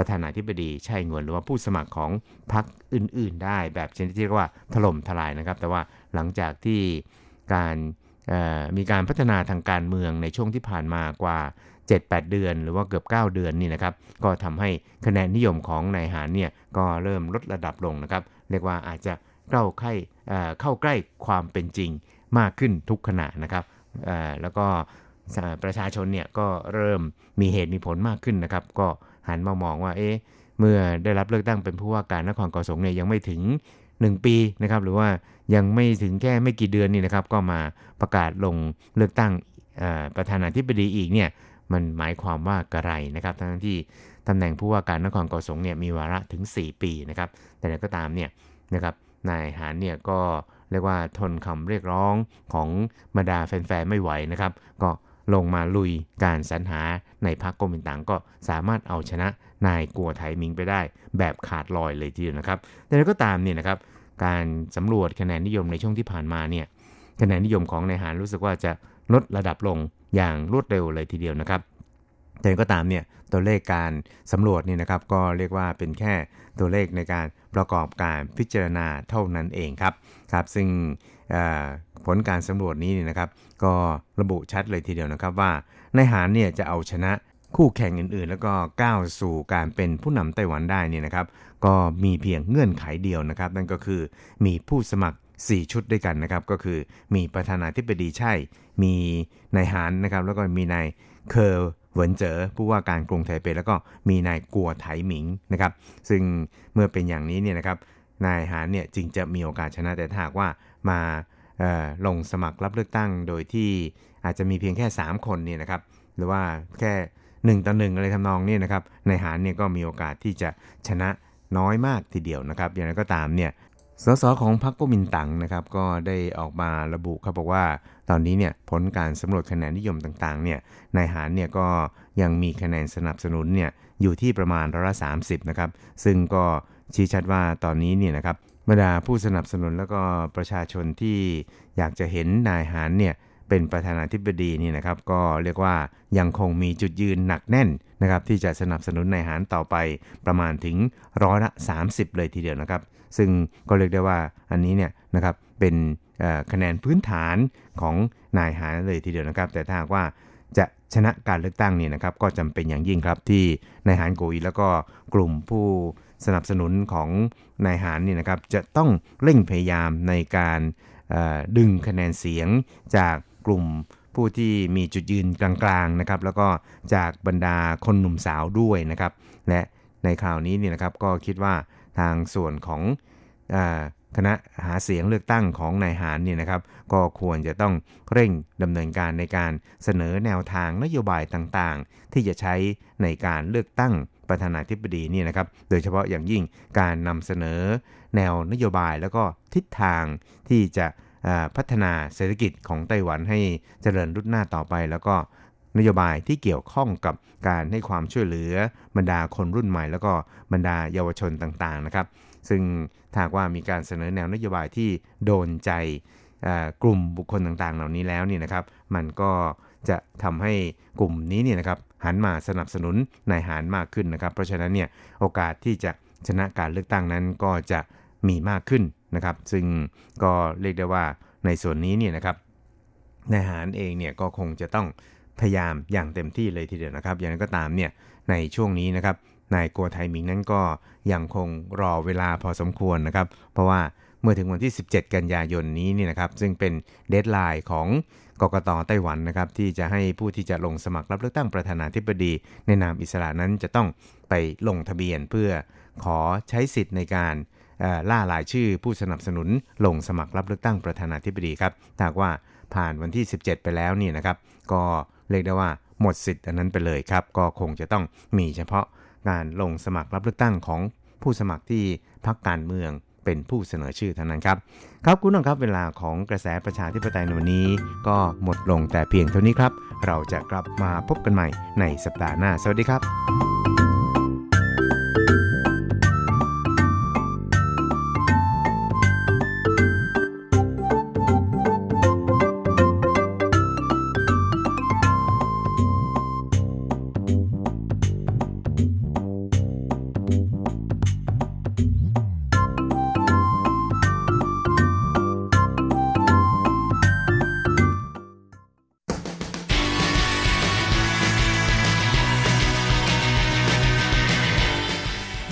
ประธานาธิบดีใช่เงินหรือว่าผู้สมัครของพรรคอื่น ๆ ได้แบบชนิดที่เรียกว่าถล่มทลายนะครับ แต่ว่าหลังจากที่การมีการพัฒนาทางการเมืองในช่วงที่ผ่านมากว่า 7-8 เดือน หรือว่าเกือบ 9 เดือนนี่นะครับ ก็ทำให้คะแนนนิยมของนายหารเนี่ยก็เริ่มลดระดับลงนะครับ เรียกว่าอาจจะเข้าใกล้เข้าใกล้ความเป็นจริงมากขึ้นทุกขณะนะครับแล้วก็ประชาชนเนี่ยก็เริ่มมีเหตุมีผลมากขึ้นนะครับ ก็ หันมามองว่าเอ๊ะเมื่อได้รับเลือกตั้งเป็นผู้ว่าการนครเกาสงเนี่ยยังไม่ถึง 1 ปีนะครับหรือว่ายังไม่ถึงแค่ไม่กี่เดือนนี่นะครับ ก็มาประกาศลงเลือกตั้งประธานาธิบดีอีกเนี่ยมันหมายความว่ากระไรนะครับ ทั้งที่ตำแหน่งผู้ว่าการนครเกาสงเนี่ยมีวาระถึง 4 ปีนะครับ แต่ก็ตามเนี่ยนะครับนายหานเนี่ยก็เรียกว่าทนคำเรียกร้องของบรรดาแฟนๆไม่ไหวนะครับ ก็ ลงมาลุยการสรรหาในพรรคกมินตังก็สามารถเอาชนะนายกัวไถมิงไปได้ แบบขาดลอยเลยทีเดียวนะครับ แต่ก็ตามเนี่ยนะครับการสำรวจคะแนนนิยมในช่วงที่ผ่านมาเนี่ยคะแนนนิยมของนายหานรู้สึกว่าจะลดระดับลงอย่างรวดเร็วเลยทีเดียวนะครับแต่ก็ตามเนี่ยตัวเลขการสำรวจนี่นะครับก็เรียกว่าเป็นแค่ ตัวเลขในการประกอบการพิจารณาเท่านั้นเองครับครับ ซึ่งผลการสำรวจนี้นี่นะครับ ก็ระบุชัดเลยทีเดียวนะครับว่าในหานเนี่ยจะเอาชนะคู่แข่งอื่นๆ แล้วก็ก้าวสู่การเป็นผู้นำไต้หวันได้นี่นะครับ ก็มีเพียงเงื่อนไขเดียวนะครับ นั่นก็คือมีผู้สมัคร 4 ชุดด้วยกันนะครับ ก็คือมีประธานาธิบดีใช่ มีนายหานนะครับ แล้วก็มีนายเคอร์ เหวินเจ๋อผู้ว่าการกรุงไทเปแล้วก็มีนายกัวไถหมิงนะครับซึ่งเมื่อเป็นอย่างนี้เนี่ยนะครับนายหานเนี่ยจึงจะมีโอกาสชนะแต่ถ้าหากว่ามาลงสมัครรับเลือกตั้งโดยที่อาจจะมีเพียงแค่ 3 คนเนี่ยนะครับหรือว่าแค่1ต่อหนึ่งอะไรทำนองนี้นะครับนายหานเนี่ยก็มีโอกาสที่จะชนะน้อยมากทีเดียวนะครับ อย่างไรก็ตามเนี่ยสสของพรรคกมินตังนะครับก็ได้ออกมาระบุครับบอกว่า ตอนนี้เนี่ยผลการสำรวจคะแนนนิยมต่างๆเนี่ยนายหานเนี่ยก็ยังมีคะแนนสนับสนุนเนี่ยอยู่ที่ประมาณร้อยละสานะครับ ซึ่งก็ชี้ชัดว่าตอนนี้เนี่ยนะครับบรรดาผู้สนับสนุนแล้วก็ประชาชนที่อยากจะเห็นนายหานเนี่ยเป็นประธานาธิบดีนี่นะครับ ก็เรียกว่ายังคงมีจุดยืนหนักแน่นนะครับ ที่จะสนับสนุนนายหานต่อไปประมาณถึงร้อยละ 30 เลยทีเดียวนะครับ ซึ่งก็เรียกได้ว่าอันนี้เนี่ยนะครับเป็นคะแนนพื้นฐาน ของนายหานเลยทีเดียวนะครับ แต่ถ้าว่าจะชนะการเลือกตั้งนี่นะครับก็จำเป็นอย่างยิ่งครับที่นายหานโกอีแล้วก็กลุ่มผู้สนับสนุนของนายหานนี่นะครับจะต้องเร่งพยายามในการดึงคะแนนเสียงจากกลุ่มผู้ที่มีจุดยืนกลางๆนะครับแล้วก็จากบรรดาคนหนุ่มสาวด้วยนะครับ และในคราวนี้นี่นะครับก็คิดว่าทางส่วนของ คณะหาเสียงเลือกตั้งของนายหารนี่นะครับ ก็ควรจะต้องเร่งดำเนินการในการเสนอแนวทางนโยบายต่างๆ ที่จะใช้ในการเลือกตั้งประธานาธิบดีนี่นะครับ โดยเฉพาะอย่างยิ่งการนำเสนอแนวนโยบายแล้วก็ทิศทางที่จะพัฒนาเศรษฐกิจของไต้หวันให้เจริญรุ่นหน้าต่อไป แล้วก็นโยบายที่เกี่ยวข้องกับการให้ความช่วยเหลือบรรดาคนรุ่นใหม่ แล้วก็บรรดาเยาวชนต่างๆนะครับ ซึ่ง ถ้าว่ามีการเสนอแนวนโยบายที่โดนใจกลุ่มบุคคลต่างๆ เหล่านี้แล้วนี่นะครับ มันก็จะทำให้กลุ่มนี้เนี่ยนะครับหันมาสนับสนุนนายหารมากขึ้นนะครับ เพราะฉะนั้นเนี่ยโอกาสที่จะชนะการเลือกตั้งนั้นก็จะมีมากขึ้นนะครับ ซึ่งก็เรียกได้ว่าในส่วนนี้เนี่ยนะครับนายหารเองเนี่ยก็คงจะต้องพยายามอย่างเต็มที่เลยทีเดียวนะครับ อย่างนั้นก็ตามเนี่ยในช่วงนี้นะครับ นายกัวไทมิงนั้นก็ยังคงรอเวลาพอสมควรนะครับ เพราะว่าเมื่อถึงวันที่ 17 กันยายนนี้นี่นะครับ ซึ่งเป็นเดทไลน์ของกกตไต้หวันนะครับ ที่จะให้ผู้ที่จะลงสมัครรับเลือกตั้งประธานาธิบดีในนามอิสระนั้นจะต้องไปลงทะเบียนเพื่อขอใช้สิทธิ์ในการล่ารายชื่อผู้สนับสนุนลงสมัครรับเลือกตั้งประธานาธิบดีครับถ้าว่าผ่านวันที่ 17 ไปแล้วนี่นะครับ ก็เรียกได้ว่าหมดสิทธิ์อันนั้นไปเลยครับ ก็คงจะต้องมีเฉพาะ การลงสมัครรับเลือกตั้งของผู้สมัครที่พักการเมืองเป็นผู้เสนอชื่อเท่านั้นครับ ครับคุณน้องครับเวลาของกระแสประชาธิปไตยในวันนี้ ก็หมดลงแต่เพียงเท่านี้ครับ เราจะกลับมาพบกันใหม่ในสัปดาห์หน้า สวัสดีครับ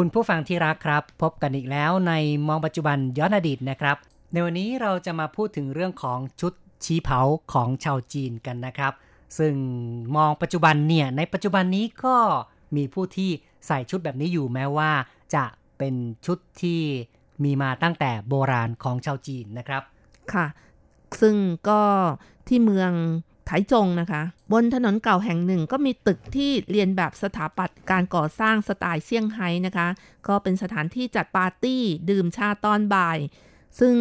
คุณผู้ฟังที่รักครับ พบกันอีกแล้วในมองปัจจุบันย้อนอดีตนะครับ ในวันนี้เราจะมาพูดถึงเรื่องของชุดชี้เผาของชาวจีนกันนะครับ ซึ่งมองปัจจุบันเนี่ยในปัจจุบันนี้ก็มีผู้ที่ใส่ชุดแบบนี้อยู่แม้ว่า จะเป็นชุดที่มีมาตั้งแต่โบราณของชาวจีนนะครับค่ะ ซึ่งก็ที่เมือง ไถจงนะคะ บนถนนเก่าแห่งหนึ่งก็มีตึกที่เรียนแบบสถาปัตย์การก่อสร้างสไตล์เซี่ยงไฮ้นะคะ ก็เป็นสถานที่จัดปาร์ตี้ ดื่มชาตอนบ่าย ซึ่ง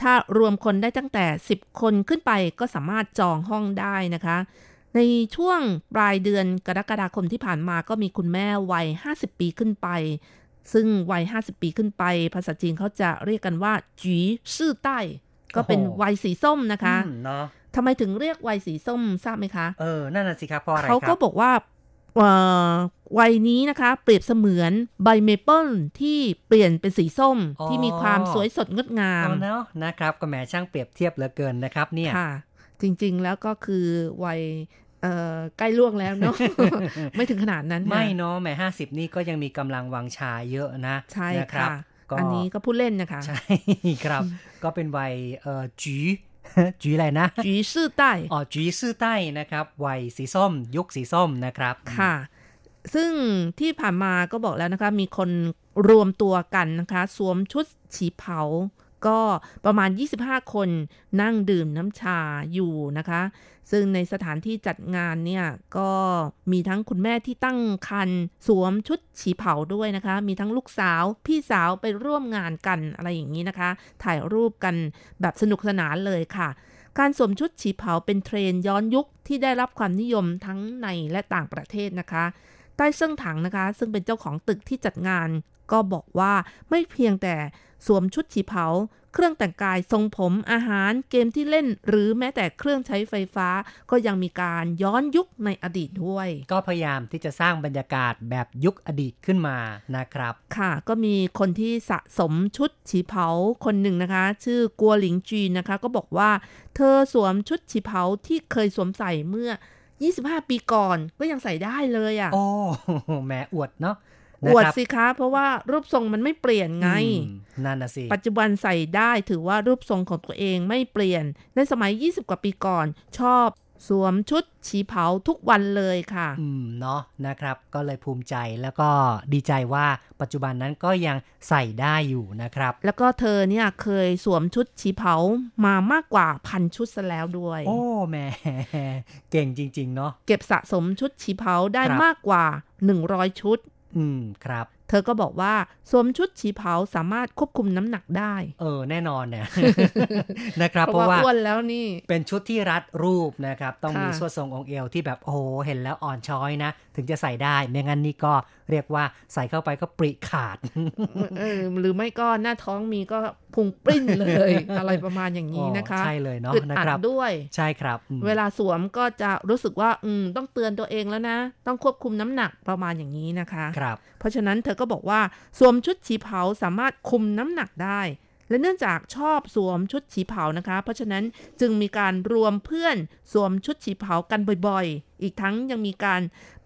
ถ้ารวมคนได้ตั้งแต่ 10 คนขึ้นไปก็สามารถจองห้องได้นะคะ ในช่วงปลายเดือนกรกฎาคมที่ผ่านมาก็มีคุณแม่วัย 50 ปีขึ้นไปซึ่งวัย 50 ปีขึ้นไป ภาษาจีนเขาจะเรียกกันว่าจีซื่อใต้ ก็เป็นโอ้โหวัยสีส้มนะคะอืมเนาะ ทำไมถึงเรียกวัยสีส้มทราบไหมคะ เออ นั่นน่ะสิครับเพราะอะไรเขาคก็รับบอกว่าเอ่อวัยนี้นะคะ เปรียบเสมือนใบเมเปิลที่เปลี่ยนเป็นสีส้มอ๋อที่มีความสวยสดงดงามเอาเนาะนะครับก็แหมช่างเปรียบเทียบเหลือเกินนะครับเนี่ยค่ะ จริงๆแล้วก็คือวัยเอ่อใกล้ล่วงแล้วเนาะไม่ถึงขนาดนั้นนะไม่เนาะแหมห้าสิบนี่ก็ยังมีกำลังวังชาเยอะนะ ใช่นะครัค่ะบก็อันนี้ก็พูดเล่นนะคะ ใช่ครับ ก็เป็นวัยเอ่อ จีจีอะไรนะจีซื่อใต้อ๋อจีซื่อใต้นะครับวัยสีส้ม ยุคสีส้มนะครับค่ะ ซึ่งที่ผ่านมาก็บอกแล้วนะคะ มีคนรวมตัวกันนะคะ สวมชุดฉีเผา ก็ประมาณ 25 คนนั่งดื่มน้ำชาอยู่นะคะ ซึ่งในสถานที่จัดงานเนี่ยก็มีทั้งคุณแม่ที่ตั้งครรภ์สวมชุดฉีเผาด้วยนะคะ มีทั้งลูกสาวพี่สาวไปร่วมงานกันอะไรอย่างนี้นะคะ ถ่ายรูปกันแบบสนุกสนานเลยค่ะการสวมชุดฉีเผาเป็นเทรนย้อนยุคที่ได้รับความนิยมทั้งในและต่างประเทศนะคะ ใต้เซิ่งถังนะคะ ซึ่งเป็นเจ้าของตึกที่จัดงาน ก็บอกว่าไม่เพียงแต่ สวมชุดฉีเผา เครื่องแต่งกายทรงผมอาหารเกมที่เล่น หรือแม้แต่เครื่องใช้ไฟฟ้า ก็ยังมีการย้อนยุคในอดีตด้วย ก็พยายามที่จะสร้างบรรยากาศแบบยุคอดีตขึ้นมานะครับ ค่ะ ก็มีคนที่สะสมชุดฉีเผาคนหนึ่งนะคะ ชื่อกัวหลิงจีนนะคะ ก็บอกว่า เธอสวมชุดฉีเผาที่เคยสวมใส่เมื่อ 25 ปีก่อนก็ยังใส่ได้เลยอะ่ะโอ้แหมอวดเนาะ อวดนะครับสิคะ เพราะว่ารูปทรงมันไม่เปลี่ยนไงอืมนั่นน่ะสิ ปัจจุบันใส่ได้ถือว่ารูปทรงของตัวเองไม่เปลี่ยน ในสมัย 20 กว่าปีก่อน ชอบสวมชุดฉีเผาทุกวันเลยค่ะ อืม เนาะนะครับ ก็เลยภูมิใจแล้วก็ดีใจว่าปัจจุบันนั้นก็ยังใส่ได้อยู่นะครับ แล้วก็เธอเนี่ยเคยสวมชุดฉีเผามามากกว่าพันชุดซะแล้วด้วย โอ้แหม่เก่งจริง ๆ เนาะ เก็บสะสมชุดฉีเผาได้ครับมากกว่า 100 ชุด อืมครับ เธอก็บอกว่าสวมชุดฉีเผาสามารถควบคุมน้ำหนักได้ เออแน่นอนเนี่ยนะครับ เพเพราะราะว่าว่าอ้วนแล้วนี่ เป็นชุดที่รัดรูปนะครับ ต้องมีค่ะส่วนทรงองค์เอวที่แบบโอ้โหเห็นแล้วอ่อนช้อยนะ ถึงจะใส่ได้ไม่งั้นนี่ก็ เรียกว่าใส่เข้าไปก็ปริขาดเออหรือไม่ก็หน้าท้องมีก็พุงปริ้นเลย อะไรประมาณอย่างนี้นะคะอ๋อใช่เลยเนาะอึดนะอัดครับด้วยใช่ครับอืมเวลาสวมก็จะรู้สึกว่าอืมต้องเตือนตัวเองแล้วนะ ต้องควบคุมน้ำหนักประมาณอย่างนี้นะคะครับเพราะฉะนั้นเธอก็บอกว่าสวมชุดฉีเผาสามารถคุมน้ำหนักได้และเนื่องจากชอบสวมชุดฉีเผานะคะ เพราะฉะนั้นจึงมีการรวมเพื่อนสวมชุดฉีเผากันบ่อยๆ อีกทั้งยังมีการ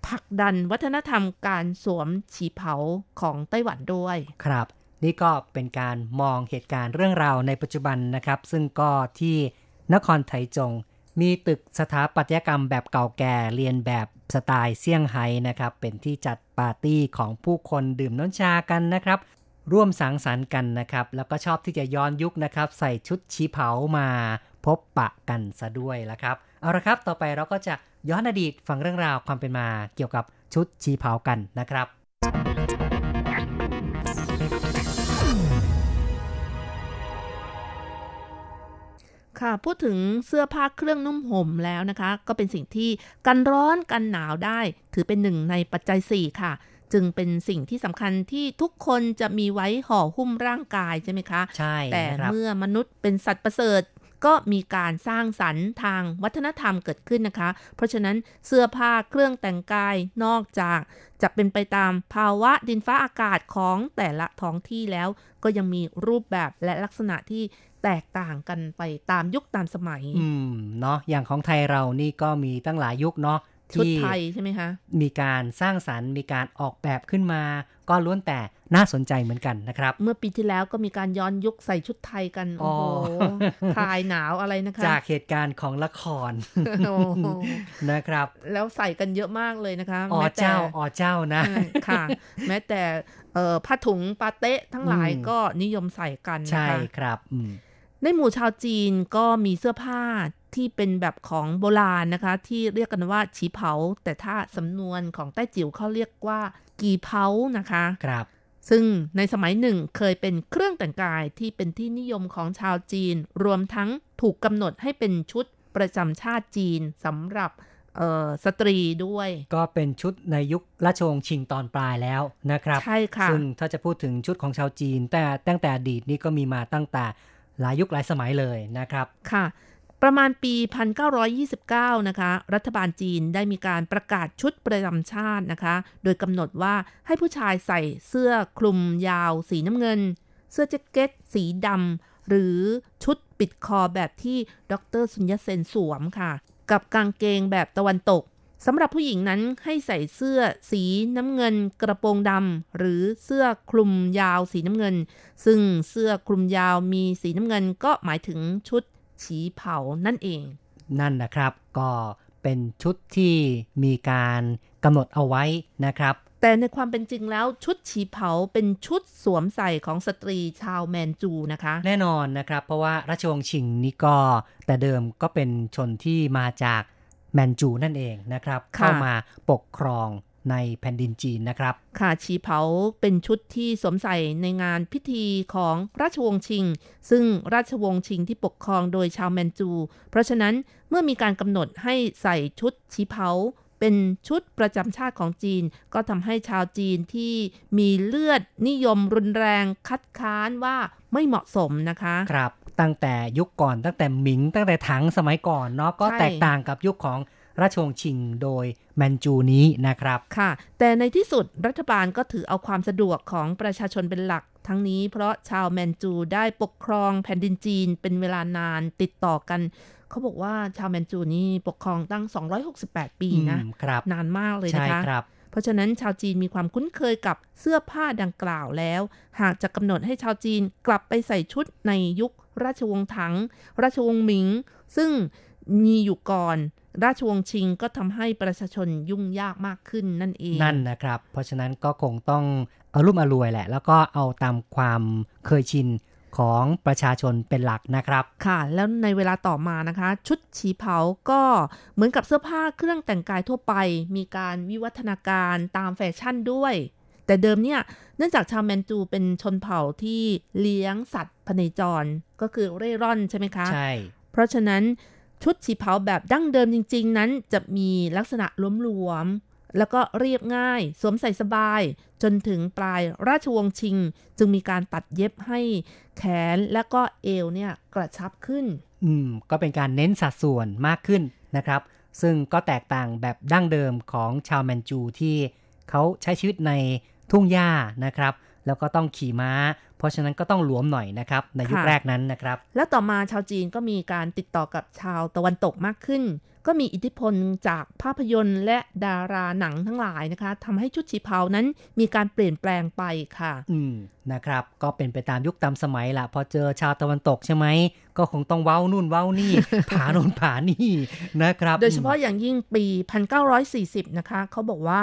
ผลักดันวัฒนธรรมการสวมฉีเผาของไต้หวันด้วย ครับ นี่ก็เป็นการมองเหตุการณ์เรื่องราวในปัจจุบันนะครับ ซึ่งก็ที่นครไถจง มีตึกสถาปัตยกรรมแบบเก่าแก่เรียนแบบสไตล์เซี่ยงไฮ้นะครับ เป็นที่จัดปาร์ตี้ของผู้คนดื่มน้ำชากันนะครับ ร่วมสังสรรค์กันนะครับ แล้วก็ชอบที่จะย้อนยุคนะครับ ใส่ชุดชีเผามาพบปะกันซะด้วยละครับ เอาละครับ ต่อไปเราก็จะย้อนอดีตฟังเรื่องราวความเป็นมาเกี่ยวกับชุดชีเผากันนะครับ ค่ะ พูดถึงเสื้อผ้าเครื่องนุ่มห่มแล้วนะคะ ก็เป็นสิ่งที่กันร้อนกันหนาวได้ ถือเป็นหนึ่งในปัจจัย 4 ค่ะจึงเป็นสิ่งที่สำคัญที่ทุกคนจะมีไว้ห่อหุ้มร่างกายใช่ไหมคะ ใช่ แต่นะครับเมื่อมนุษย์เป็นสัตว์ประเสริฐ ก็มีการสร้างสรรค์ทางวัฒนธรรมเกิดขึ้นนะคะ เพราะฉะนั้นเสื้อผ้าเครื่องแต่งกายนอกจาก จะเป็นไปตามภาวะดินฟ้าอากาศของแต่ละท้องที่แล้ว ก็ยังมีรูปแบบและลักษณะที่แตกต่างกันไปตามยุคตามสมัย อืม เนาะอย่างของไทยเรานี่ก็มีตั้งหลายยุคเนาะชุดที่ไทยใช่ไหมคะ มีการสร้างสรรค์ มีการออกแบบขึ้นมา ก็ล้วนแต่น่าสนใจเหมือนกันนะครับ เมื่อปีที่แล้วก็มีการย้อนยุคใส่ชุดไทยกัน โอ้โหอ๋อคลายหนาวอะไรนะคะ จากเหตุการณ์ของละครโอ้โหนะครับ แล้วใส่กันเยอะมากเลยนะคะอ๋อแม้แต่เจ้าอ๋อเจ้านะใช่ค่ะ แม้แต่เอ่อผ้าถุงปาเต๊ะทั้งหลายอืมก็นิยมใส่กันนะใช่คะครับอืมในหมู่ชาวจีนก็มีเสื้อผ้าที่เป็นแบบของโบราณนะคะ ที่เรียกกันว่าฉีเผา แต่ถ้าสำนวนของใต้จิ๋วเขาเรียกว่า กีเผานะคะครับ ซึ่งในสมัยหนึ่งเคยเป็นเครื่องแต่งกายที่เป็นที่นิยมของชาวจีน รวมทั้งถูกกำหนดให้เป็นชุดประจำชาติจีนสำหรับเอ่อสตรีด้วย ก็เป็นชุดในยุคราชวงศ์ชิงตอนปลายแล้วนะครับ ใช่ค่ะ ซึ่งถ้าจะพูดถึงชุดของชาวจีน แต่ตั้งแต่อดีตนี่ก็มีมาตั้งแต่หลายยุคหลายสมัยเลยนะครับ ค่ะ ประมาณปี 1929 นะคะ รัฐบาลจีนได้มีการประกาศชุดประจำชาตินะคะ โดยกำหนดว่าให้ผู้ชายใส่เสื้อคลุมยาว สีน้ำเงิน เสื้อแจ็คเก็ต สีดำหรือชุดปิดคอแบบที่ดรสุญญเซนสวมค่ะ กับกางเกงแบบตะวันตกสำหรับผู้หญิงนั้นให้ใส่เสื้อสีน้ำเงินกระโปรงดำหรือเสื้อคลุมยาวสีน้ำเงิน ซึ่งเสื้อคลุมยาวมีสีน้ำเงินก็หมายถึงชุด ฉีเผานั่นเอง นั่นนะครับก็เป็นชุดที่มีการกำหนดเอาไว้นะครับ แต่ในความเป็นจริงแล้วชุดฉีเผาเป็นชุดสวมใส่ของสตรีชาวแมนจูนะคะ แน่นอนนะครับ เพราะว่าราชวงศ์ชิงนี่ก็แต่เดิมก็เป็นชนที่มาจากแมนจูนั่นเองนะครับ เข้ามาปกครอง ในแผ่นดินจีนนะครับ ค่ะฉีเผาเป็นชุดที่สวมใส่ในงานพิธีของราชวงศ์ชิง ซึ่งราชวงศ์ชิงที่ปกครองโดยชาวแมนจู เพราะฉะนั้นเมื่อมีการกำหนดให้ใส่ชุดฉีเผาเป็นชุดประจำชาติของจีน ก็ทำให้ชาวจีนที่มีเลือดนิยมรุนแรงคัดค้านว่าไม่เหมาะสมนะคะ ครับ ตั้งแต่ยุคก่อนตั้งแต่หมิง ตั้งแต่ถังสมัยก่อนเนาะก็ใช่แตกต่างกับยุคของ ราชวงศ์ชิงโดยแมนจูนี้นะครับค่ะ แต่ในที่สุดรัฐบาลก็ถือเอาความสะดวกของประชาชนเป็นหลัก ทั้งนี้เพราะชาวแมนจูได้ปกครองแผ่นดินจีนเป็นเวลานานติดต่อกันเขาบอกว่าชาวแมนจูนี่ปกครองตั้ง 268 ปีนะอืมครับนานมากเลยใช่นะคะครับเพราะฉะนั้นชาวจีนมีความคุ้นเคยกับเสื้อผ้าดังกล่าวแล้ว หากจะกำหนดให้ชาวจีนกลับไปใส่ชุดในยุคราชวงศ์ถัง ราชวงศ์หมิง ซึ่งมีอยู่ก่อน ราชวงศ์ชิงก็ทำให้ประชาชนยุ่งยากมากขึ้นนั่นเอง นั่นนะครับ เพราะฉะนั้นก็คงต้องเอารุ่มอรวยแหละ แล้วก็เอาตามความเคยชินของประชาชนเป็นหลักนะครับ ค่ะ แล้วในเวลาต่อมานะคะ ชุดฉีเผาก็เหมือนกับเสื้อผ้าเครื่องแต่งกายทั่วไป มีการวิวัฒนาการตามแฟชั่นด้วย แต่เดิมเนี่ยเนื่องจากชาวแมนจูเป็นชนเผ่าที่เลี้ยงสัตว์พเนจรก็คือเร่ร่อนใช่ไหมคะ ใช่ เพราะฉะนั้น ชุดฉีเผาแบบดั้งเดิมจริง ๆ นั้นจะมีลักษณะหลวมๆ แล้วก็เรียบง่าย สวมใส่สบาย จนถึงปลายราชวงศ์ชิง จึงมีการตัดเย็บให้แขนและก็เอวเนี่ยกระชับขึ้น อืม ก็เป็นการเน้นสัดส่วนมากขึ้นนะครับ ซึ่งก็แตกต่างแบบดั้งเดิมของชาวแมนจูที่เขาใช้ชีวิตในทุ่งหญ้านะครับ แล้วก็ต้องขี่ม้า เพราะฉะนั้นก็ต้องหลวมหน่อยนะครับในยุคค่ะแรกนั้นนะครับ แล้วต่อมาชาวจีนก็มีการติดต่อกับชาวตะวันตกมากขึ้น ก็มีอิทธิพลจากภาพยนตร์และดาราหนังทั้งหลายนะคะทำให้ชุดฉีเผานั้นมีการเปลี่ยนแปลงไปค่ะ อืมนะครับก็เป็นไปตามยุคตามสมัยละพอเจอชาวตะวันตกใช่ไหมก็คงต้องเว้านู่นเว้านี่ผาโน่นผานี่นะครับ โดยเฉพาะอย่างยิ่งปี 1940 นะคะเขาบอกว่า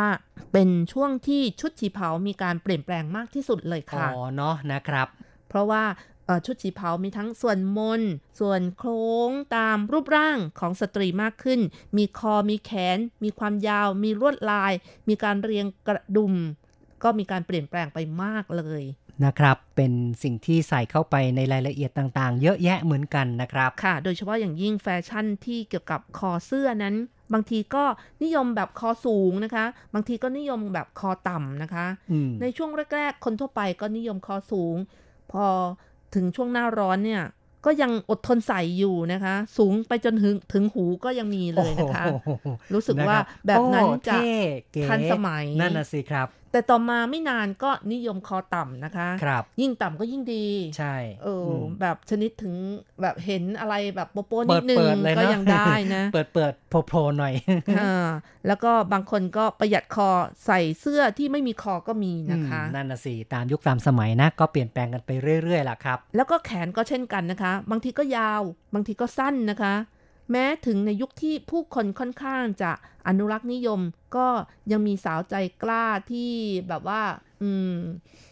เป็นช่วงที่ชุดฉีเผามีการเปลี่ยนแปลงมากที่สุดเลยอ๋ค่ะอเนาะนะครับ เพราะว่าเอ่อชุดฉีเผามีทั้งส่วนมน ส่วนโค้งตามรูปร่างของสตรีมากขึ้น มีคอมีแขน มีความยาว มีลวดลาย มีการเรียงกระดุม ก็มีการเปลี่ยนแปลงไปมากเลยนะครับ เป็นสิ่งที่ใส่เข้าไปในรายละเอียดต่างๆ เยอะแยะเหมือนกันนะครับ ค่ะ โดยเฉพาะอย่างยิ่งแฟชั่นที่เกี่ยวกับคอเสื้อนั้น บางทีก็นิยมแบบคอสูงนะคะ บางทีก็นิยมแบบคอต่ำนะคะอืมในช่วงแรก ๆ คนทั่วไปก็นิยมคอสูง พอถึงช่วงหน้าร้อนเนี่ย ก็ยังอดทนใส่อยู่นะคะ สูงไปจนถึงถึงหูก็ยังมีเลยนะคะโอ้โหรู้สึกนะว่าคแบบนั้นโอ้จะเท่เก๋ทันสมัยนั่นน่ะสิครับ แต่ต่อมาไม่นานก็นิยมคอต่ำนะคะครับยิ่งต่ำก็ยิ่งดีใช่เอออมแบบชนิดถึงแบบเห็นอะไรแบบโป๊ะๆเปินิดดนึงเปิดเลยก็เนาะยังได้นะ เปิดเปิดโผล่โผล่หน่อยอ่าแล้วก็บางคนก็ประหยัดคอใส่เสื้อที่ไม่มีคอก็มีนะคะอืมนั่นน่ะสิ ตามยุคตามสมัยนะ ก็เปลี่ยนแปลงกันไปเรื่อยๆล่ะครับ แล้วก็แขนก็เช่นกันนะคะ บางทีก็ยาว บางทีก็สั้นนะคะ แม้ถึงในยุคที่ผู้คนค่อนข้างจะอนุรักษ์นิยม ก็ยังมีสาวใจกล้าที่แบบว่า อืม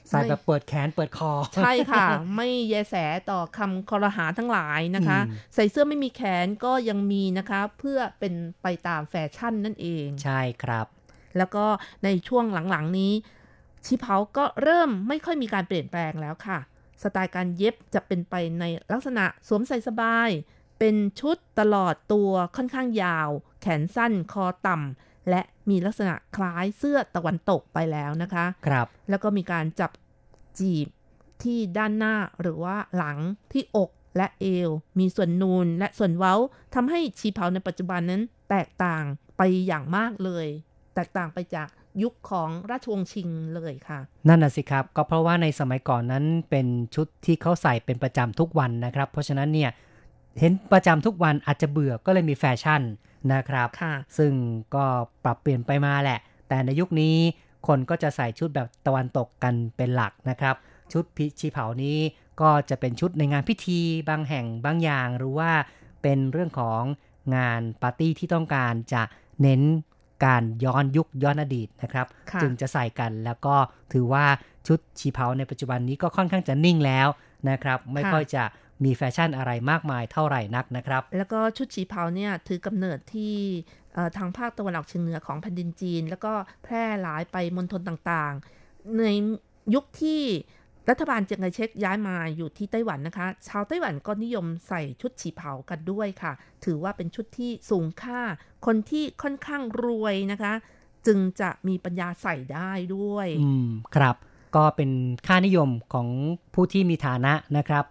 ใส่แบบเปิดแขนเปิดคอ ใช่ค่ะ ไม่แยแสต่อคำคอรหาทั้งหลายนะคะอืมใส่เสื้อไม่มีแขนก็ยังมีนะคะ เพื่อเป็นไปตามแฟชั่นนั่นเอง ใช่ครับ แล้วก็ในช่วงหลังๆนี้ ชิเผาก็เริ่มไม่ค่อยมีการเปลี่ยนแปลงแล้วค่ะ สไตล์การเย็บจะเป็นไปในลักษณะสวมใส่สบาย เป็นชุดตลอดตัวค่อนข้างยาว แขนสั้นคอต่ำและมีลักษณะคล้ายเสื้อตะวันตกไปแล้วนะคะ ครับ แล้วก็มีการจับจีบที่ด้านหน้าหรือว่าหลังที่อกและเอว มีส่วนนูนและส่วนเว้าทำให้ชีเผาในปัจจุบันนั้นแตกต่างไปอย่างมากเลย แตกต่างไปจากยุคของราชวงศ์ชิงเลยค่ะ นั่นน่ะสิครับ ก็เพราะว่าในสมัยก่อนนั้นเป็นชุดที่เขาใส่เป็นประจำทุกวันนะครับ เพราะฉะนั้นเนี่ย เห็นประจำทุกวันอาจจะเบื่อก็เลยมีแฟชั่นนะครับค่ะซึ่งก็ปรับเปลี่ยนไปมาแหละ แต่ในยุคนี้คนก็จะใส่ชุดแบบตะวันตกกันเป็นหลักนะครับ ชุดพิชีเผานี้ก็จะเป็นชุดในงานพิธีบางแห่งบางอย่าง หรือว่าเป็นเรื่องของงานปาร์ตี้ที่ต้องการจะเน้นการย้อนยุคย้อนอดีตนะครับค่ะจึงจะใส่กันแล้วก็ถือว่าชุดชีเผาในปัจจุบันนี้ก็ค่อนข้างจะนิ่งแล้วนะครับ ไม่ค่อยจะ มีแฟชั่นอะไรมากมายเท่าไหร่นักนะครับ แล้วก็ชุดชีเผาเนี่ยถือกำเนิดที่เอ่อทางภาคตะวันออกเฉียงเหนือของแผ่นดินจีน แล้วก็แพร่หลายไปมณฑลต่างๆ ในยุคที่รัฐบาลเจียงไคเชกย้ายมาอยู่ที่ไต้หวันนะคะ ชาวไต้หวันก็นิยมใส่ชุดชีเผากันด้วยค่ะ ถือว่าเป็นชุดที่สูงค่า คนที่ค่อนข้างรวยนะคะ จึงจะมีปัญญาใส่ได้ด้วย อืม ครับ ก็เป็นค่านิยมของผู้ที่มีฐานะนะครับ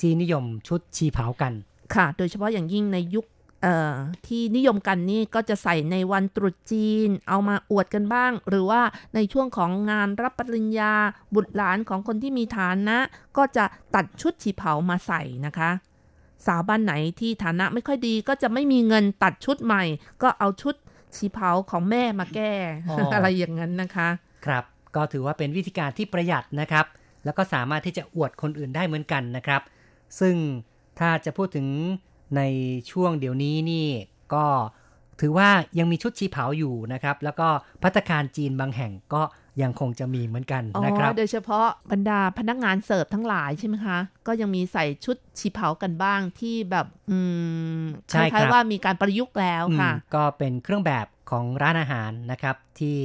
ที่นิยมชุดชีเผากัน ค่ะ โดยเฉพาะอย่างยิ่งในยุคเอ่อที่นิยมกันนี่ก็จะใส่ในวันตรุษจีน เอามาอวดกันบ้าง หรือว่าในช่วงของงานรับปริญญาบุตรหลานของคนที่มีฐานะ ก็จะตัดชุดฉีเผามาใส่นะคะ สาวบ้านไหนที่ฐานะไม่ค่อยดีก็จะไม่มีเงินตัดชุดใหม่ ก็เอาชุดฉีเผาของแม่มาแก้อ๋อออะไรอย่างนั้นนะคะ ครับก็ถือว่าเป็นวิธีการที่ประหยัดนะครับ แล้วก็สามารถที่จะอวดคนอื่นได้เหมือนกันนะครับ ซึ่งถ้าจะพูดถึงในช่วงเดี๋ยวนี้นี่ก็ถือว่ายังมีชุดชีเผาอยู่นะครับ แล้วก็พัตตาคารจีนบางแห่งก็ยังคงจะมีเหมือนกันอ๋อนะครับโดยเฉพาะบรรดาพนักงานเสิร์ฟทั้งหลายใช่ไหมคะ ก็ยังมีใส่ชุดฉีเผากันบ้างที่แบบ อืมใช่คครับล้ายๆว่ามีการประยุกต์แล้วค่ะอืมก็เป็นเครื่องแบบของร้านอาหารนะครับ ที่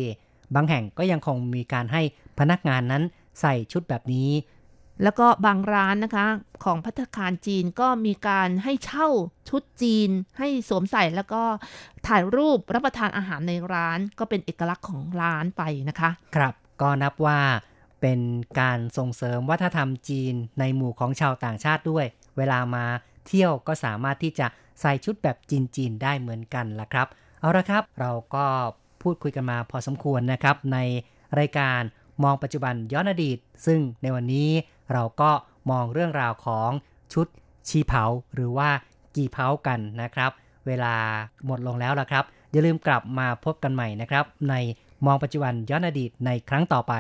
บางแห่งก็ยังคงมีการให้พนักงานนั้นใส่ชุดแบบนี้ แล้วก็บางร้านนะคะของพัตตาคารจีนก็มีการให้เช่าชุดจีน ให้สวมใส่แล้วก็ถ่ายรูปรับประทานอาหารในร้านก็เป็นเอกลักษณ์ของร้านไปนะคะ ครับก็นับว่าเป็นการส่งเสริมวัฒนธรรมจีนในหมู่ของชาวต่างชาติด้วย เวลามาเที่ยวก็สามารถที่จะใส่ชุดแบบจีนๆได้เหมือนกันล่ะครับ เอาละครับ เราก็พูดคุยกันมาพอสมควรนะครับในรายการ มองปัจจุบันย้อนอดีต ซึ่งในวันนี้เราก็มองเรื่องราวของชุดชีเผาหรือว่ากี่เผากันนะครับ เวลาหมดลงแล้วละครับ อย่าลืมกลับมาพบกันใหม่นะครับ ในมองปัจจุบันย้อนอดีตในครั้งต่อไป